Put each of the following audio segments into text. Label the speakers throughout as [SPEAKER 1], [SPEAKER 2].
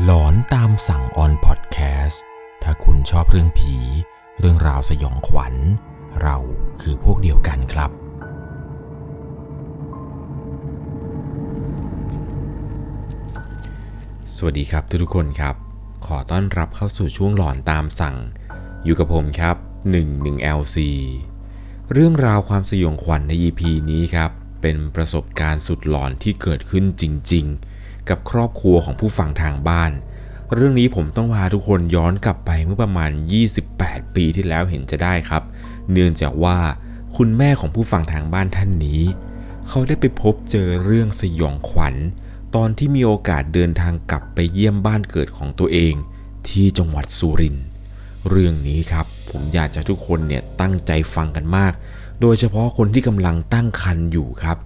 [SPEAKER 1] หลอนตามสั่งออนพอดแคสต์ถ้าคุณชอบเรื่องผี เรื่องราวสยองขวัญ เราคือพวกเดียวกันครับ สวัสดีครับทุกๆคนครับ ขอต้อนรับเข้าสู่ช่วงหลอนตามสั่ง อยู่กับผมครับ 11LC เรื่องราวความสยองขวัญใน EP นี้ครับ เป็นประสบการณ์สุดหลอนที่เกิดขึ้นจริง ๆ กับครอบครัวของผู้ฟังทางบ้าน เรื่องนี้ผมต้องพาทุกคนย้อนกลับไปเมื่อประมาณ 28 ปีที่แล้วเห็นจะได้ครับ เนื่องจากว่าคุณแม่ของผู้ฟังทางบ้านท่านนี้ เขาได้ไปพบเจอเรื่องสยองขวัญ ตอนที่มีโอกาสเดินทางกลับไปเยี่ยมบ้านเกิดของตัวเอง ที่จังหวัดสุรินทร์เรื่องนี้ครับผมอยากจะทุกคนเนี่ยตั้งใจฟังกันมาก โดยเฉพาะคนที่กำลังตั้งครรภ์อยู่ครับ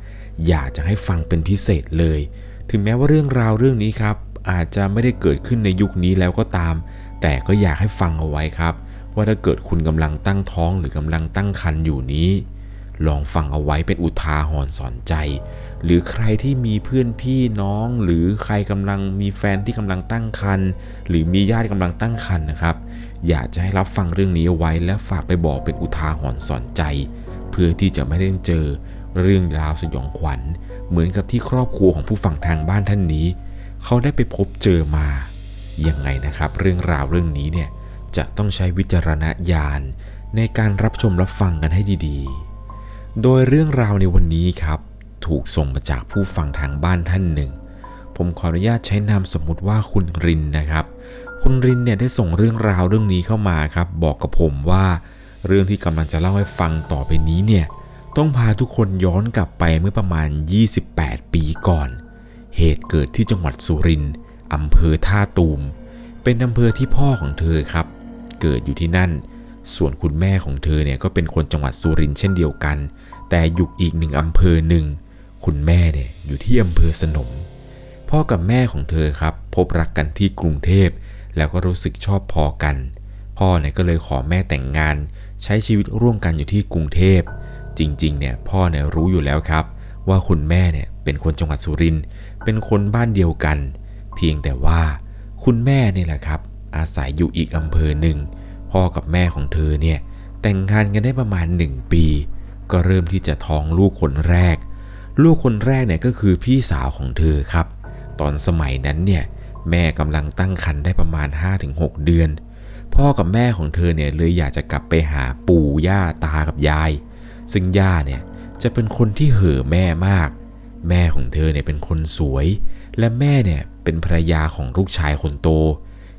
[SPEAKER 1] อยากจะให้ฟังเป็นพิเศษเลย ถึงแม้ว่าเรื่องราวเรื่องนี้ครับ อาจจะไม่ได้เกิดขึ้นในยุคนี้แล้วก็ตาม แต่ก็อยากให้ฟังเอาไว้ครับ ว่าถ้าเกิดคุณกำลังตั้งท้องหรือกำลังตั้งครรภ์อยู่นี้ ลองฟังเอาไว้เป็นอุทาหรณ์สอนใจ หรือใครที่มีเพื่อนพี่น้อง หรือใครกำลังมีแฟนที่กำลังตั้งครรภ์หรือมีญาติกำลังตั้งครรภ์นะครับ อยากจะให้รับฟังเรื่องนี้เอาไว้ และฝากไปบอกเป็นอุทาหรณ์สอนใจ เพื่อที่จะไม่ได้เจอเรื่องราวสยองขวัญ เหมือนกับที่ครอบครัวของผู้ฟังทางบ้านท่านนี้ เขาได้ไปพบเจอมา ยังไงนะครับ เรื่องราวเรื่องนี้เนี่ยจะต้องใช้วิจารณญาณในการรับชมรับฟังกันให้ดีๆ โดยเรื่องราวในวันนี้ครับ ถูกส่งมาจากผู้ฟังทางบ้านท่านหนึ่ง ผมขออนุญาตใช้นามสมมุติว่าคุณรินนะครับ คุณรินเนี่ยได้ส่งเรื่องราวเรื่องนี้เข้ามาครับ บอกกับผมว่า เรื่องที่กำลังจะเล่าให้ฟังต่อไปนี้เนี่ย ต้องพาทุกคนย้อนกลับไปเมื่อประมาณ 28 ปีก่อน เหตุเกิดที่จังหวัดสุรินทร์อำเภอท่าตูม เป็นอำเภอที่พ่อของเธอครับ เกิดอยู่ที่นั่น ส่วนคุณแม่ของเธอเนี่ยก็เป็นคนจังหวัดสุรินทร์เช่นเดียวกัน แต่อยู่อีกหนึ่งอำเภอหนึ่ง คุณแม่เนี่ยอยู่ที่อำเภอสนม พ่อกับแม่ของเธอครับ พบรักกันที่กรุงเทพ แล้วก็รู้สึกชอบพอกัน พ่อเนี่ยก็เลยขอแม่แต่งงาน ใช้ชีวิตร่วมกันอยู่ที่กรุงเทพ จริงๆเนี่ยพ่อเนี่ยรู้อยู่แล้วครับ ว่าคุณแม่เนี่ยเป็นคนจังหวัดสุรินทร์เป็นคนบ้านเดียวกัน เพียงแต่ว่าคุณแม่เนี่ยแหละครับ อาศัยอยู่อีกอำเภอหนึ่ง พ่อกับแม่ของเธอเนี่ยแต่งงานกันได้ประมาณ 1 ปี ก็เริ่มที่จะท้องลูกคนแรก ลูกคนแรกเนี่ยก็คือพี่สาวของเธอครับ ตอนสมัยนั้นเนี่ยแม่กำลังตั้งครรภ์ได้ประมาณ 5-6 เดือน พ่อกับแม่ของเธอเนี่ยเลยอยากจะกลับไปหาปู่ย่าตากับยาย ซึ่งย่าเนี่ยจะเป็นคนที่เห่อแม่มาก แม่ของเธอเนี่ยเป็นคนสวย และแม่เนี่ยเป็นภรรยาของลูกชายคนโต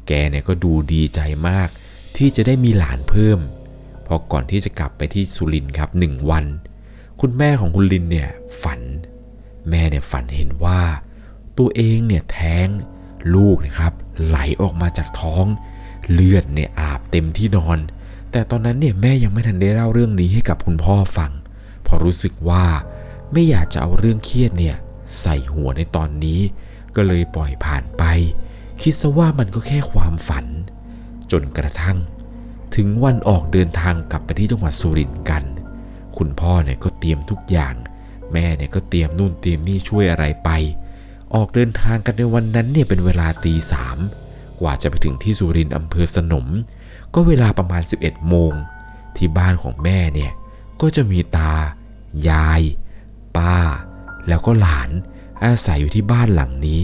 [SPEAKER 1] แกเนี่ยก็ดูดีใจมาก ที่จะได้มีหลานเพิ่ม พอก่อนที่จะกลับไปที่สุรินครับหนึ่งวัน คุณแม่ของคุณลินเนี่ยฝัน แม่เนี่ยฝันเห็นว่า ตัวเองเนี่ยแท้งลูกนะครับ ไหลออกมาจากท้อง เลือดเนี่ยอาบเต็มที่นอน แต่ตอนนั้นเนี่ยแม่ยังไม่ทันได้เล่าเรื่องนี้ให้กับคุณพ่อฟังเพราะรู้สึกว่าไม่อยากจะเอาเรื่องเครียดเนี่ยใส่หัวในตอนนี้ ก็เลยปล่อยผ่านไป คิดซะว่ามันก็แค่ความฝัน จนกระทั่ง ถึงวันออกเดินทางกลับไปที่จังหวัดสุรินทร์กัน คุณพ่อเนี่ยก็เตรียมทุกอย่าง แม่เนี่ยก็เตรียมนู่นเตรียมนี่ช่วยอะไรไป ออกเดินทางกันในวันนั้นเนี่ยเป็นเวลาตีสามกว่าจะไปถึงที่สุรินทร์อำเภอสนม ก็เวลาประมาณ 11 โมง ที่บ้านของแม่เนี่ย ก็จะมีตา ยาย ป้า แล้วก็หลานอาศัยอยู่ที่บ้านหลังนี้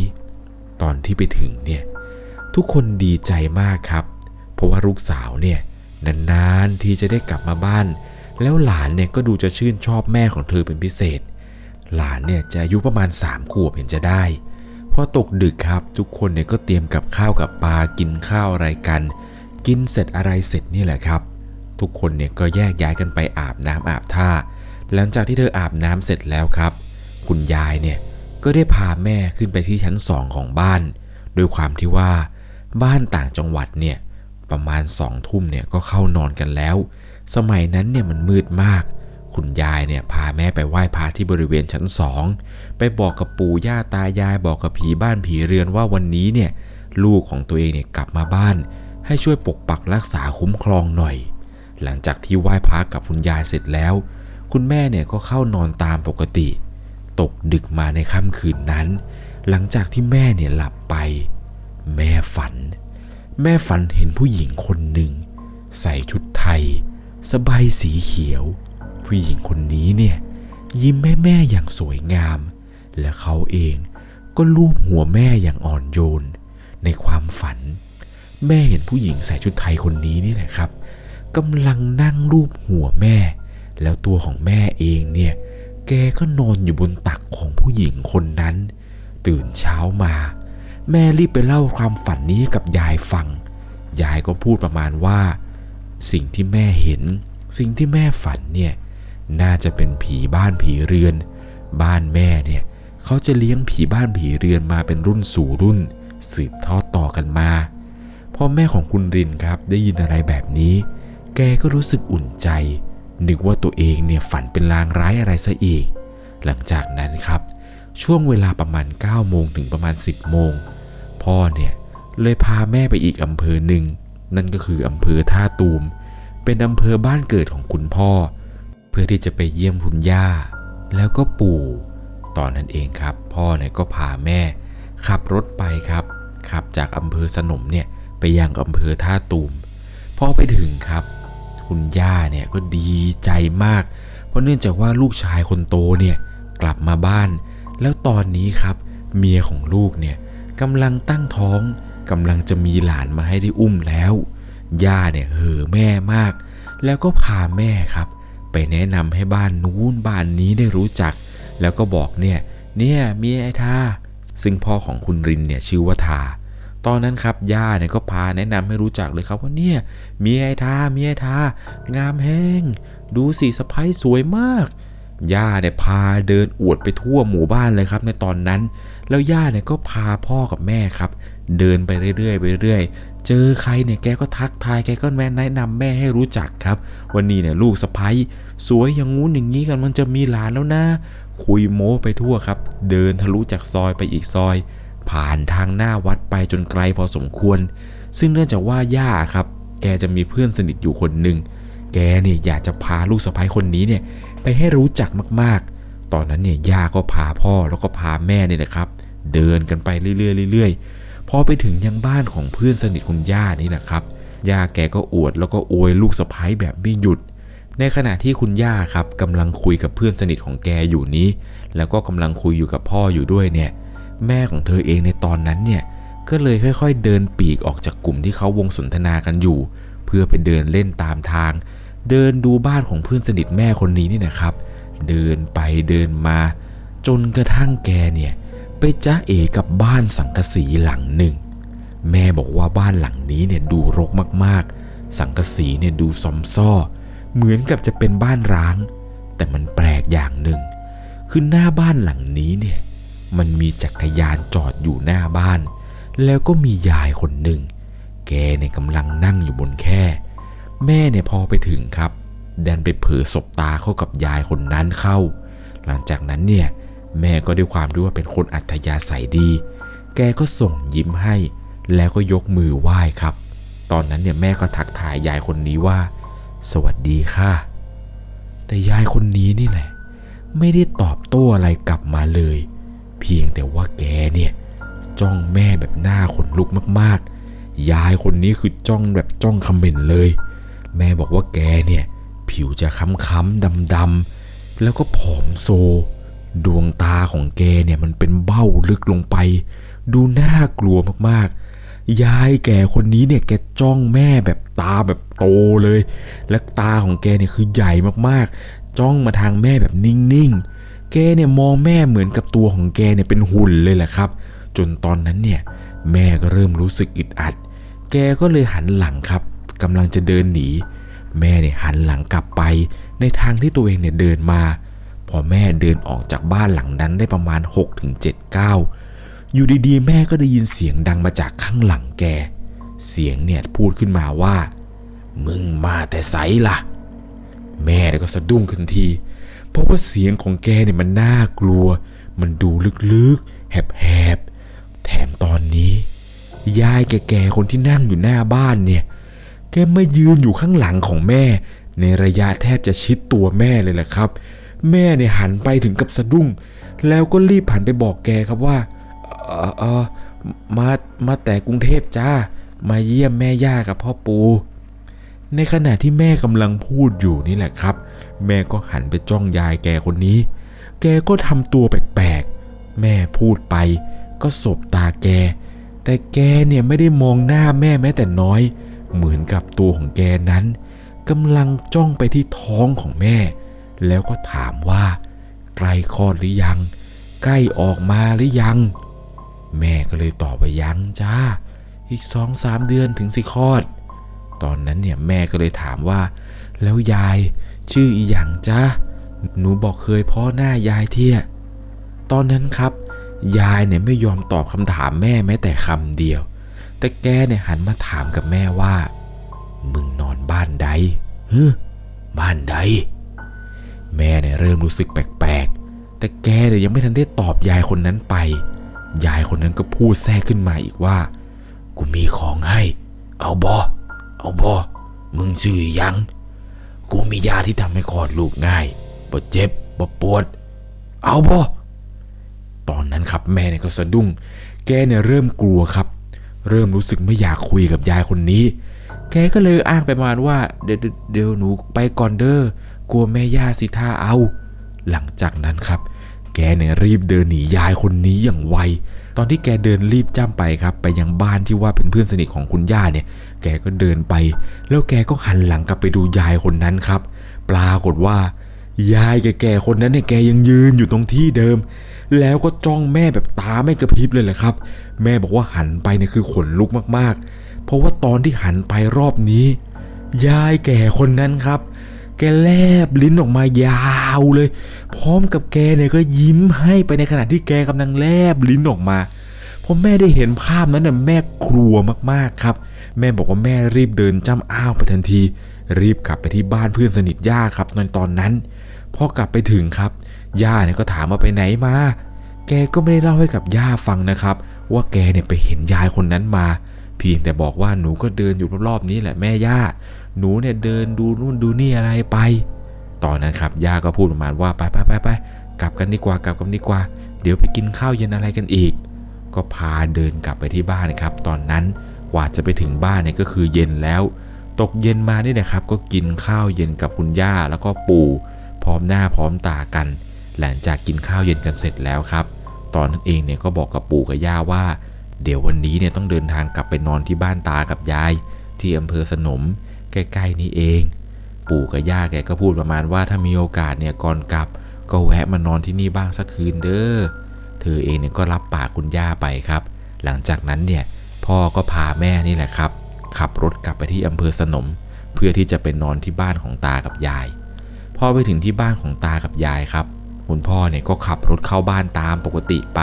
[SPEAKER 1] ตอนที่ไปถึงเนี่ย ทุกคนดีใจมากครับ เพราะว่าลูกสาวเนี่ย นานๆ ที่จะได้กลับมาบ้าน แล้วหลานเนี่ยก็ดูจะชื่นชอบแม่ของเธอเป็นพิเศษ หลานเนี่ยจะอายุประมาณ3ขวบเห็นจะได้พอตกดึกครับ ทุกคนเนี่ยก็เตรียมกับข้าวกับปลากินข้าวอะไรกัน กินเสร็จอะไรเสร็จนี่แหละครับ ทุกคนเนี่ยก็แยกย้ายกันไปอาบน้ำอาบท่า หลังจากที่เธออาบน้ำเสร็จแล้วครับ คุณยายเนี่ยก็ได้พาแม่ขึ้นไปที่ชั้นสองของบ้านโดยความที่ว่าบ้านต่างจังหวัดเนี่ยประมาณสองทุ่มเนี่ยก็เข้านอนกันแล้ว สมัยนั้นเนี่ยมันมืดมาก คุณยายเนี่ยพาแม่ไปไหว้พระที่บริเวณชั้นสองไปบอกกับปู่ย่าตายายบอกกับผีบ้านผีเรือนว่าวันนี้เนี่ยลูกของตัวเองเนี่ยกลับมาบ้าน ให้ช่วยปกปักรักษาคุ้มครองหน่อย หลังจากที่ไหว้พระกับคุณยายเสร็จแล้ว คุณแม่เนี่ยก็เข้านอนตามปกติ ตกดึกมาในค่ำคืนนั้น หลังจากที่แม่เนี่ยหลับไป แม่ฝัน แม่ฝันเห็นผู้หญิงคนหนึ่ง ใส่ชุดไทย สบายสีเขียว ผู้หญิงคนนี้เนี่ยยิ้มแม่แม่อย่างสวยงาม และเขาเองก็ลูบหัวแม่อย่างอ่อนโยน ในความฝัน แม่เห็นผู้หญิงใส่ชุดไทยคนนี้นี่แหละครับกำลังนั่งลูบหัวแม่ แล้วตัวของแม่เองเนี่ย แกก็นอนอยู่บนตักของผู้หญิงคนนั้น ตื่นเช้ามา แม่รีบไปเล่าความฝันนี้กับยายฟัง ยายก็พูดประมาณว่า สิ่งที่แม่เห็น สิ่งที่แม่ฝันเนี่ย น่าจะเป็นผีบ้านผีเรือน บ้านแม่เนี่ยเขาจะเลี้ยงผีบ้านผีเรือนมาเป็นรุ่นสู่รุ่น สืบทอดต่อกันมา พ่อแม่ของคุณรินครับได้ยินอะไรแบบนี้ แกก็รู้สึกอุ่นใจ นึกว่าตัวเองเนี่ยฝันเป็นลางร้ายอะไรซะอีก หลังจากนั้นครับ ช่วงเวลาประมาณ 9 โมงถึงประมาณ 10 โมง พ่อเนี่ยเลยพาแม่ไปอีกอำเภอหนึ่ง นั่นก็คืออำเภอท่าตูม เป็นอำเภอบ้านเกิดของคุณพ่อ เพื่อที่จะไปเยี่ยมคุณย่า แล้วก็ปู่ ตอนนั้นเองครับ พ่อเนี่ยก็พาแม่ ขับรถไปครับ ขับจากอำเภอสนมเนี่ย ไปยังอำเภอท่าตูมพอไปถึงครับ คุณย่าเนี่ยก็ดีใจมาก เพราะเนื่องจากว่าลูกชายคนโตเนี่ยกลับมาบ้าน แล้วตอนนี้ครับ เมียของลูกเนี่ยกำลังตั้งท้องกำลังจะมีหลานมาให้ได้อุ้มแล้ว ย่าเนี่ยเห่อแม่มาก แล้วก็พาแม่ครับ ไปแนะนำให้บ้านนู้นบ้านนี้ได้รู้จัก แล้วก็บอกเนี่ยเนี่ยมีไอ้ทาซึ่งพ่อของคุณรินเนี่ยชื่อว่าทา ตอนนั้นครับย่าเนี่ยก็พาแนะนำให้รู้จักเลยครับว่าเนี่ยมีไอ้ทามีไอ้ทา งามแห้ง ดูสิสะพ้ายสวยมาก ย่าเนี่ยพาเดินอวดไปทั่วหมู่บ้านเลยครับในตอนนั้น แล้วย่าเนี่ยก็พาพ่อกับแม่ครับ เดินไปเรื่อยๆไปเรื่อยๆเจอใครเนี่ยแกก็ทักทายแกก็แม่แนะนำแม่ให้รู้จักครับ วันนี้เนี่ยลูกสะพ้ายสวยอย่างงู้นอย่างนี้กันมันจะมีหลานแล้วนะ คุยโม้ไปทั่วครับ เดินทะลุจากซอยไปอีกซอย ผ่านทางหน้าวัดไปจนไกลพอสมควร ซึ่งเนื่องจากว่าย่าครับ แกจะมีเพื่อนสนิทอยู่คนหนึ่ง แกเนี่ยอยากจะพาลูกสะใภ้คนนี้เนี่ยไปให้รู้จักมากๆ ตอนนั้นเนี่ยย่าก็พาพ่อแล้วก็พาแม่เนี่ยนะครับ เดินกันไปเรื่อยๆเรื่อยๆ พอไปถึงยังบ้านของเพื่อนสนิทคุณย่านี่แหละครับย่าแกก็อวดแล้วก็อวยลูกสะใภ้แบบไม่หยุด ในขณะที่คุณย่าครับกำลังคุยกับเพื่อนสนิทของแกอยู่นี้ แล้วก็กำลังคุยอยู่กับพ่ออยู่ด้วยเนี่ย แม่ของเธอเองในตอนนั้นเนี่ยก็เลยค่อยๆ เดินปีกออกจากกลุ่มที่เขาวงสนทนากันอยู่ เพื่อไปเดินเล่นตามทาง เดินดูบ้านของเพื่อนสนิทแม่คนนี้นี่นะครับ เดินไปเดินมา จนกระทั่งแกเนี่ยไปจ้าเอกับบ้านสังกะสีหลังหนึ่ง แม่บอกว่าบ้านหลังนี้เนี่ยดูรกมากๆ สังกะสีเนี่ยดูซอมซ่อ เหมือนกับจะเป็นบ้านร้าง แต่มันแปลกอย่างหนึ่งคือหน้าบ้านหลังนี้เนี่ย มันมีจักรยานจอดอยู่หน้าบ้าน แล้วก็มียายคนหนึ่ง แกเนี่ยกำลังนั่งอยู่บนแค่ แม่เนี่ยพอไปถึงครับ ดันไปเผลอสบตาเข้ากับยายคนนั้นเข้า หลังจากนั้นเนี่ยแม่ก็ด้วยความที่ว่าเป็นคนอัธยาศัยดี แกก็ส่งยิ้มให้ แล้วก็ยกมือไหว้ครับ ตอนนั้นเนี่ยแม่ก็ทักทายยายคนนี้ว่า สวัสดีค่ะ แต่ยายคนนี้นี่แหละ ไม่ได้ตอบโต้อะไรกลับมาเลย เพียงแต่ว่าแกเนี่ยจ้องแม่แบบหน้าขนลุกมากๆ ยายคนนี้คือจ้องแบบจ้องคำเมนเลย แม่บอกว่าแกเนี่ย ผิวจะค้ำๆดำๆแล้วก็ผอมโซ ดวงตาของแกเนี่ยมันเป็นเบ้าลึกลงไป ดูน่ากลัวมากๆ ยายแกคนนี้เนี่ยแกจ้องแม่แบบตาแบบโตเลย และตาของแกเนี่ยคือใหญ่มากๆ จ้องมาทางแม่แบบนิ่งๆ แกเนี่ยมองแม่เหมือนกับตัวของแกเนี่ยเป็นหุ่นเลยแหละครับ จนตอนนั้นเนี่ยแม่ก็เริ่มรู้สึกอึดอัด แกก็เลยหันหลังครับกำลังจะเดินหนี แม่เนี่ยหันหลังกลับไป ในทางที่ตัวเองเนี่ยเดินมา พอแม่เดินออกจากบ้านหลังนั้นได้ประมาณ 6-7ก้าวอยู่ดีๆ แม่ก็ได้ยินเสียงดังมาจากข้างหลังแก เสียงเนี่ยพูดขึ้นมาว่า มึงมาแต่ไสล่ะ แม่ก็สะดุ้งทันที เพราะว่าเสียงของแกเนี่ยมันน่ากลัว มันดูลึกๆ แหบๆ แถมตอนนี้ ยายแก่ๆคนที่นั่งอยู่หน้าบ้านเนี่ย แกมายืนอยู่ข้างหลังของแม่ ในระยะแทบจะชิดตัวแม่เลยแหละครับ แม่เนี่ยหันไปถึงกับสะดุ้ง แล้วก็รีบหันไปบอกแกครับว่าเออเออมา มาแต่กรุงเทพจ้า มาเยี่ยมแม่ย่ากับพ่อปู ในขณะที่แม่กำลังพูดอยู่นี่แหละครับ แม่ก็หันไปจ้องยายแกคนนี้ แกก็ทำตัวแปลกๆ แม่พูดไปก็สบตาแก แต่แกเนี่ยไม่ได้มองหน้าแม่แม้แต่น้อย เหมือนกับตัวของแกนั้นกำลังจ้องไปที่ท้องของแม่ แล้วก็ถามว่าใกล้คลอดหรือยัง ใกล้ออกมาหรือยัง แม่ก็เลยตอบไปยังจ้า อีกสองสามเดือนถึงสิคลอด ตอนนั้นเนี่ยแม่ก็เลยถามว่า แล้วยาย ชื่ออีหยังจ้าหนูบอกเคยพ่อหน้ายายเที่ยตอนนั้นครับ ยายเนี่ยไม่ยอมตอบคำถามแม่แม้แต่คำเดียว แต่แกเนี่ยหันมาถามกับแม่ว่า มึงนอนบ้านใดเฮ้บ้านใด แม่เนี่ยเริ่มรู้สึกแปลกๆ แต่แกเนี่ยยังไม่ทันได้ตอบยายคนนั้นไป ยายคนนั้นก็พูดแทรกขึ้นมาอีกว่า กูมีของให้ เอาบอเอาบอมึงชื่อยัง กูมียาที่ทำให้คลอดลูกง่ายบ่เจ็บบ่ปวด เอาบ่ตอนนั้นครับแม่เนี่ยก็สะดุ้ง แกเนี่ยเริ่มกลัวครับ เริ่มรู้สึกไม่อยากคุยกับยายคนนี้ แกก็เลยอ้างไปมาว่า เดี๋ยวเดี๋ยวหนูไปก่อนเด้อกลัวแม่ย่าสิท่าเอา หลังจากนั้นครับ แกเนี่ยรีบเดินหนียายคนนี้อย่างไว ตอนที่แกเดินรีบจ้ำไปครับ ไปยังบ้านที่ว่าเป็นเพื่อนสนิทของคุณย่าเนี่ย แกก็เดินไป แล้วแกก็หันหลังกลับไปดูยายคนนั้นครับ ปรากฏว่ายายแก่ๆคนนั้นเนี่ยแกยังยืนอยู่ตรงที่เดิม แล้วก็จ้องแม่แบบตาไม่กระพริบเลยแหละครับ แม่บอกว่าหันไปเนี่ยคือขนลุกมากๆ เพราะว่าตอนที่หันไปรอบนี้ ยายแก่คนนั้นครับ แกแลบลิ้นออกมายาวเลย พร้อมกับแกเนี่ยก็ยิ้มให้ไปในขณะที่แกกำลังแลบลิ้นออกมาพอแม่ได้เห็นภาพนั้นน่ะแม่กลัวมากๆครับ แม่บอกว่าแม่รีบเดินจ้ำอ้าวไปทันที รีบกลับไปที่บ้านเพื่อนสนิทย่าครับในตอนนั้นพอกลับไปถึงครับย่าเนี่ยก็ถามว่าไปไหนมา แกก็ไม่ได้เล่าให้กับย่าฟังนะครับ ว่าแกเนี่ยไปเห็นยายคนนั้นมา เพียงแต่บอกว่าหนูก็เดินอยู่รอบๆนี้แหละแม่ย่า หนูเนี่ยเดินดูนู่นดูนี่อะไรไป ตอนนั้นครับย่าก็พูดประมาณว่าไปไปไปไปกลับกันดีกว่ากลับกันดีกว่า เดี๋ยวไปกินข้าวเย็นอะไรกันอีก ก็พาเดินกลับไปที่บ้านนะครับ ตอนนั้นกว่าจะไปถึงบ้านเนี่ยก็คือเย็นแล้ว ตกเย็นมานี่นะครับ ก็กินข้าวเย็นกับคุณย่าแล้วก็ปู่พร้อมหน้าพร้อมตากัน หลังจากกินข้าวเย็นกันเสร็จแล้วครับ ตอนนั้นเองเนี่ยก็บอกกับปู่กับย่าว่า เดี๋ยววันนี้เนี่ยต้องเดินทางกลับไปนอนที่บ้านตากับยาย ที่อำเภอสนม ใกล้ๆนี้เอง ปู่กับย่าแกก็พูดประมาณว่าถ้ามีโอกาสเนี่ยก่อนกลับ ก็แวะมานอนที่นี่บ้างสักคืนเด้อ เธอเองเนี่ยก็รับปากคุณย่าไปครับ หลังจากนั้นเนี่ยพ่อก็พาแม่นี่แหละครับ ขับรถกลับไปที่อำเภอสนม เพื่อที่จะไปนอนที่บ้านของตากับยาย พอไปถึงที่บ้านของตากับยายครับ คุณพ่อเนี่ยก็ขับรถเข้าบ้านตามปกติไป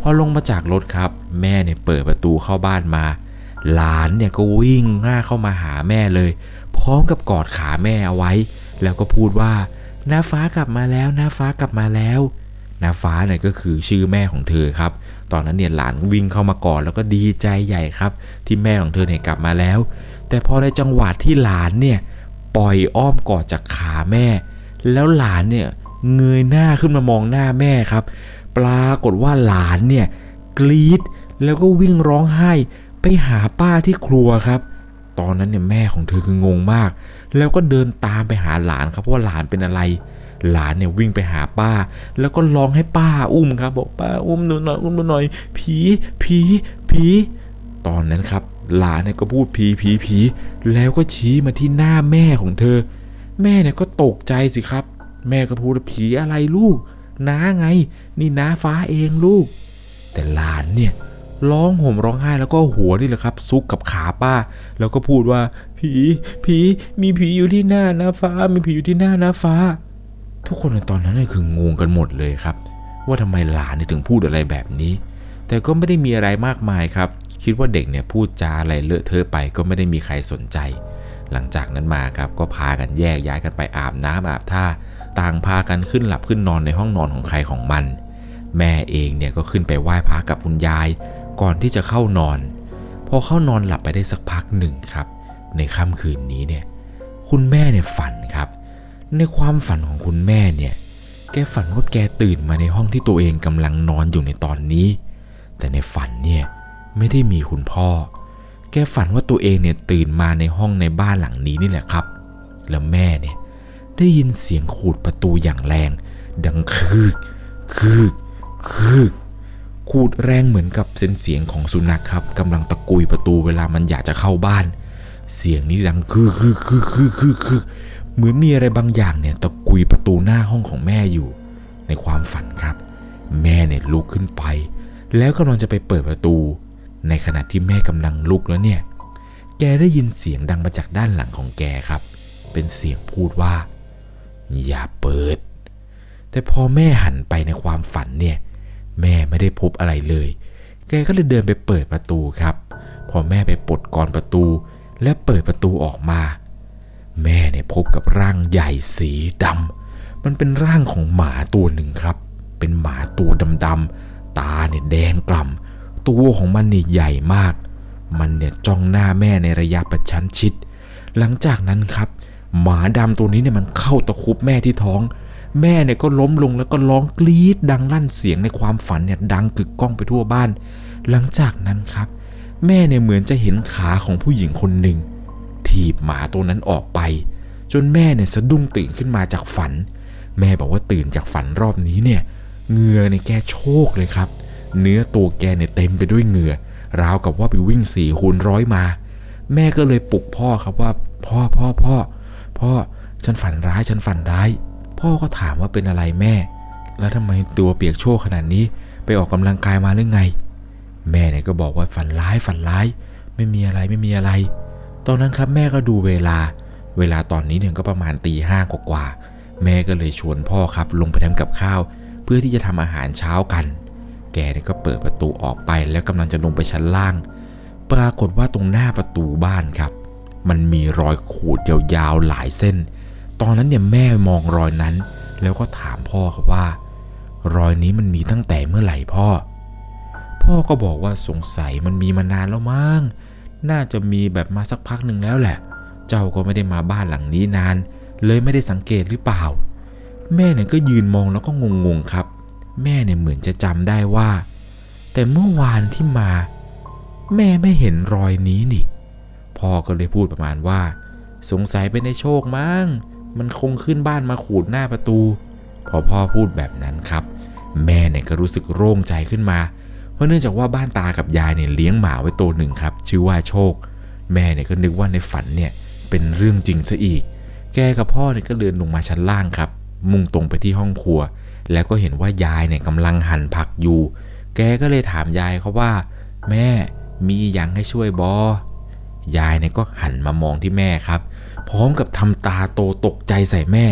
[SPEAKER 1] พอลงมาจากรถครับ แม่เนี่ยเปิดประตูเข้าบ้านมา หลานเนี่ยก็วิ่งหน้าเข้ามาหาแม่เลย พร้อมกับกอดขาแม่เอาไว้ แล้วก็พูดว่าน้าฟ้ากลับมาแล้วน้าฟ้ากลับมาแล้วน้าฟ้าเนี่ยก็คือชื่อแม่ของเธอครับ ตอนนั้นเนี่ยหลานวิ่งเข้ามากอดแล้วก็ดีใจใหญ่ครับ ที่แม่ของเธอเนี่ยกลับมาแล้ว แต่พอในจังหวะที่หลานเนี่ยปล่อยอ้อมกอดจากขาแม่ แล้วหลานเนี่ยเงยหน้าขึ้นมามองหน้าแม่ครับ ปรากฏว่าหลานเนี่ยกรีดแล้วก็วิ่งร้องไห้ ไปหาป้าที่ครัวครับ ตอนนั้นเนี่ยแม่ของเธอคืองงมาก แล้วก็เดินตามไปหาหลานครับเพราะว่าหลานเป็นอะไร หลานเนี่ยวิ่งไปหาป้า แล้วก็ร้องให้ป้าอุ้มครับ บอกป้าอุ้มหนูหน่อยอุ้มหนูหน่อย ผีผีผีตอนนั้นครับ หลานเนี่ยก็พูดผีผีผีแล้วก็ชี้มาที่หน้าแม่ของเธอ แม่เนี่ยก็ตกใจสิครับ แม่ก็พูดผีอะไรลูกน้าไง นี่น้าฟ้าเองลูก แต่หลานเนี่ย ร้องห่มร้องไห้แล้วก็หัวนี่แหละครับ ซุกกับขาป้า แล้วก็พูดว่า ผีผีมีผีอยู่ที่หน้าน้าฟ้า มีผีอยู่ที่หน้าน้าฟ้า ทุกคนในตอนนั้นเนี่ยคืองงกันหมดเลยครับ ว่าทำไมหลานถึงพูดอะไรแบบนี้ แต่ก็ไม่ได้มีอะไรมากมายครับ คิดว่าเด็กเนี่ยพูดจาอะไรเลอะเทอะไปก็ไม่ได้มีใครสนใจ หลังจากนั้นมาครับก็พากันแยกย้ายกันไปอาบน้ำอาบท่า ต่างพากันขึ้นหลับขึ้นนอนในห้องนอนของใครของมันแม่เองเนี่ยก็ขึ้นไปไหว้พระกับคุณยาย ก่อนที่จะเข้านอน พอเข้านอนหลับไปได้สักพักหนึ่งครับ ในค่ำคืนนี้เนี่ย คุณแม่เนี่ยฝันครับ ในความฝันของคุณแม่เนี่ย แกฝันว่าแกตื่นมาในห้องที่ตัวเองกำลังนอนอยู่ในตอนนี้ แต่ในฝันเนี่ยไม่ได้มีคุณพ่อ แกฝันว่าตัวเองเนี่ยตื่นมาในห้องในบ้านหลังนี้นี่แหละครับ แล้วแม่เนี่ยได้ยินเสียงขูดประตูอย่างแรง ดังคืกคืกคืก ขูดแรงเหมือนกับเส้นเสียงของสุนัขครับกำลังตะกุยประตูเวลามันอยากจะเข้าบ้าน เสียงนี้ดังคือคือคือคือคือคือเหมือนมีอะไรบางอย่างเนี่ยตะกุยประตูหน้าห้องของแม่อยู่ ในความฝันครับ แม่เนี่ยลุกขึ้นไป แล้วกำลังจะไปเปิดประตู ในขณะที่แม่กำลังลุกแล้วเนี่ย แกได้ยินเสียงดังมาจากด้านหลังของแกครับ เป็นเสียงพูดว่า อย่าเปิด แต่พอแม่หันไปในความฝันเนี่ย แม่ไม่ได้พบอะไรเลย แกก็เลยเดินไปเปิดประตูครับ พอแม่ไปปลดกรอนประตู และเปิดประตูออกมา แม่เนี่ยพบกับร่างใหญ่สีดำมันเป็นร่างของหมาตัวหนึ่งครับ เป็นหมาตัวดำๆตาเนี่ยแดงกล่ำตัวของมันเนี่ยใหญ่มาก มันเนี่ยจ้องหน้าแม่ในระยะประชันชิด หลังจากนั้นครับ หมาดำตัวนี้เนี่ยมันเข้าตะคุบแม่ที่ท้อง แม่เนี่ยก็ล้มลงแล้วก็ร้องกรี๊ดดังลั่นเสียงในความฝันเนี่ยดังกึกก้องไปทั่วบ้าน หลังจากนั้นครับ แม่เนี่ยเหมือนจะเห็นขาของผู้หญิงคนหนึ่งถีบหมาตัวนั้นออกไป จนแม่เนี่ยสะดุ้งตื่นขึ้นมาจากฝัน แม่บอกว่าตื่นจากฝันรอบนี้เนี่ยเหงื่อเนี่ยแกโชกเลยครับ เนื้อตัวแกเนี่ยเต็มไปด้วยเหงื่อราวกับว่าไปวิ่งสี่คูณร้อยมา แม่ก็เลยปลุกพ่อครับว่า พ่อพ่อพ่อพ่อฉันฝันร้ายฉันฝันร้าย พ่อก็ถามว่าเป็นอะไรแม่ แล้วทำไมตัวเปียกโชกขนาดนี้ ไปออกกำลังกายมาหรือไง แม่เนี่ยก็บอกว่าฝันร้ายฝันร้าย ไม่มีอะไรไม่มีอะไร ตอนนั้นครับแม่ก็ดูเวลา เวลาตอนนี้เนี่ยก็ประมาณตีห้ากว่าแม่ก็เลยชวนพ่อครับลงไปทำกับข้าว เพื่อที่จะทำอาหารเช้ากัน แกเนี่ยก็เปิดประตูออกไปแล้วกำลังจะลงไปชั้นล่าง ปรากฏว่าตรงหน้าประตูบ้านครับ มันมีรอยขูดยาวๆหลายเส้น ตอนนั้นเนี่ยแม่มองรอยนั้น แล้วก็ถามพ่อครับว่า รอยนี้มันมีตั้งแต่เมื่อไหร่พ่อ พ่อก็บอกว่าสงสัยมันมีมานานแล้วมั้งน่าจะมีแบบมาสักพักหนึ่งแล้วแหละ เจ้าก็ไม่ได้มาบ้านหลังนี้นาน เลยไม่ได้สังเกตหรือเปล่า แม่เนี่ยก็ยืนมองแล้วก็งงๆครับ แม่เนี่ยเหมือนจะจำได้ว่า แต่เมื่อวานที่มา แม่ไม่เห็นรอยนี้นี่ พ่อก็เลยพูดประมาณว่า สงสัยเป็นในโชคมั้ง มันคงขึ้นบ้านมาขูดหน้าประตู พอพ่อพูดแบบนั้นครับ แม่เนี่ยก็รู้สึกโล่งใจขึ้นมา เพราะเนื่องจากว่าบ้านตากับยายเนี่ยเลี้ยงหมาไว้ตัวหนึ่งครับ ชื่อว่าโชค แม่เนี่ยก็นึกว่าในฝันเนี่ยเป็นเรื่องจริงซะอีก แกกับพ่อเนี่ยก็เดินลงมาชั้นล่างครับ มุ่งตรงไปที่ห้องครัว แล้วก็เห็นว่ายายเนี่ยกำลังหั่นผักอยู่ แกก็เลยถามยายเขาว่า แม่มีอย่างให้ช่วยบอยายเนี่ยก็หันมามองที่แม่ครับ พร้อมกับทำตาโตตกใจใส่แม่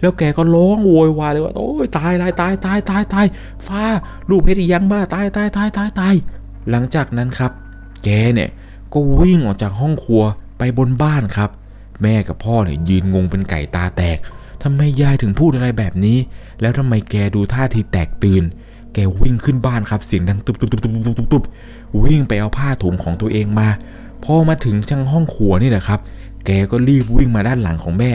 [SPEAKER 1] แล้วแกก็ร้องโวยวายเลยว่า โอ้ยตายตายตายตายตายตายฟ้าลูกเพชรยังบ้าตายตายตายตายตายหลังจากนั้นครับ แกเนี่ยก็วิ่งออกจากห้องครัวไปบนบ้านครับ แม่กับพ่อเนี่ยยืนงงเป็นไก่ตาแตกทำไมยายถึงพูดอะไรแบบนี้ แล้วทำไมแกดูท่าทีแตกตื่น แกวิ่งขึ้นบ้านครับเสียงดังตุบตุบตุบตุบตุบตุบตุบวิ่งไปเอาผ้าถุงของตัวเองมา พอมาถึงช่างห้องครัวนี่แหละครับ แกก็รีบวิ่งมาด้านหลังของแม่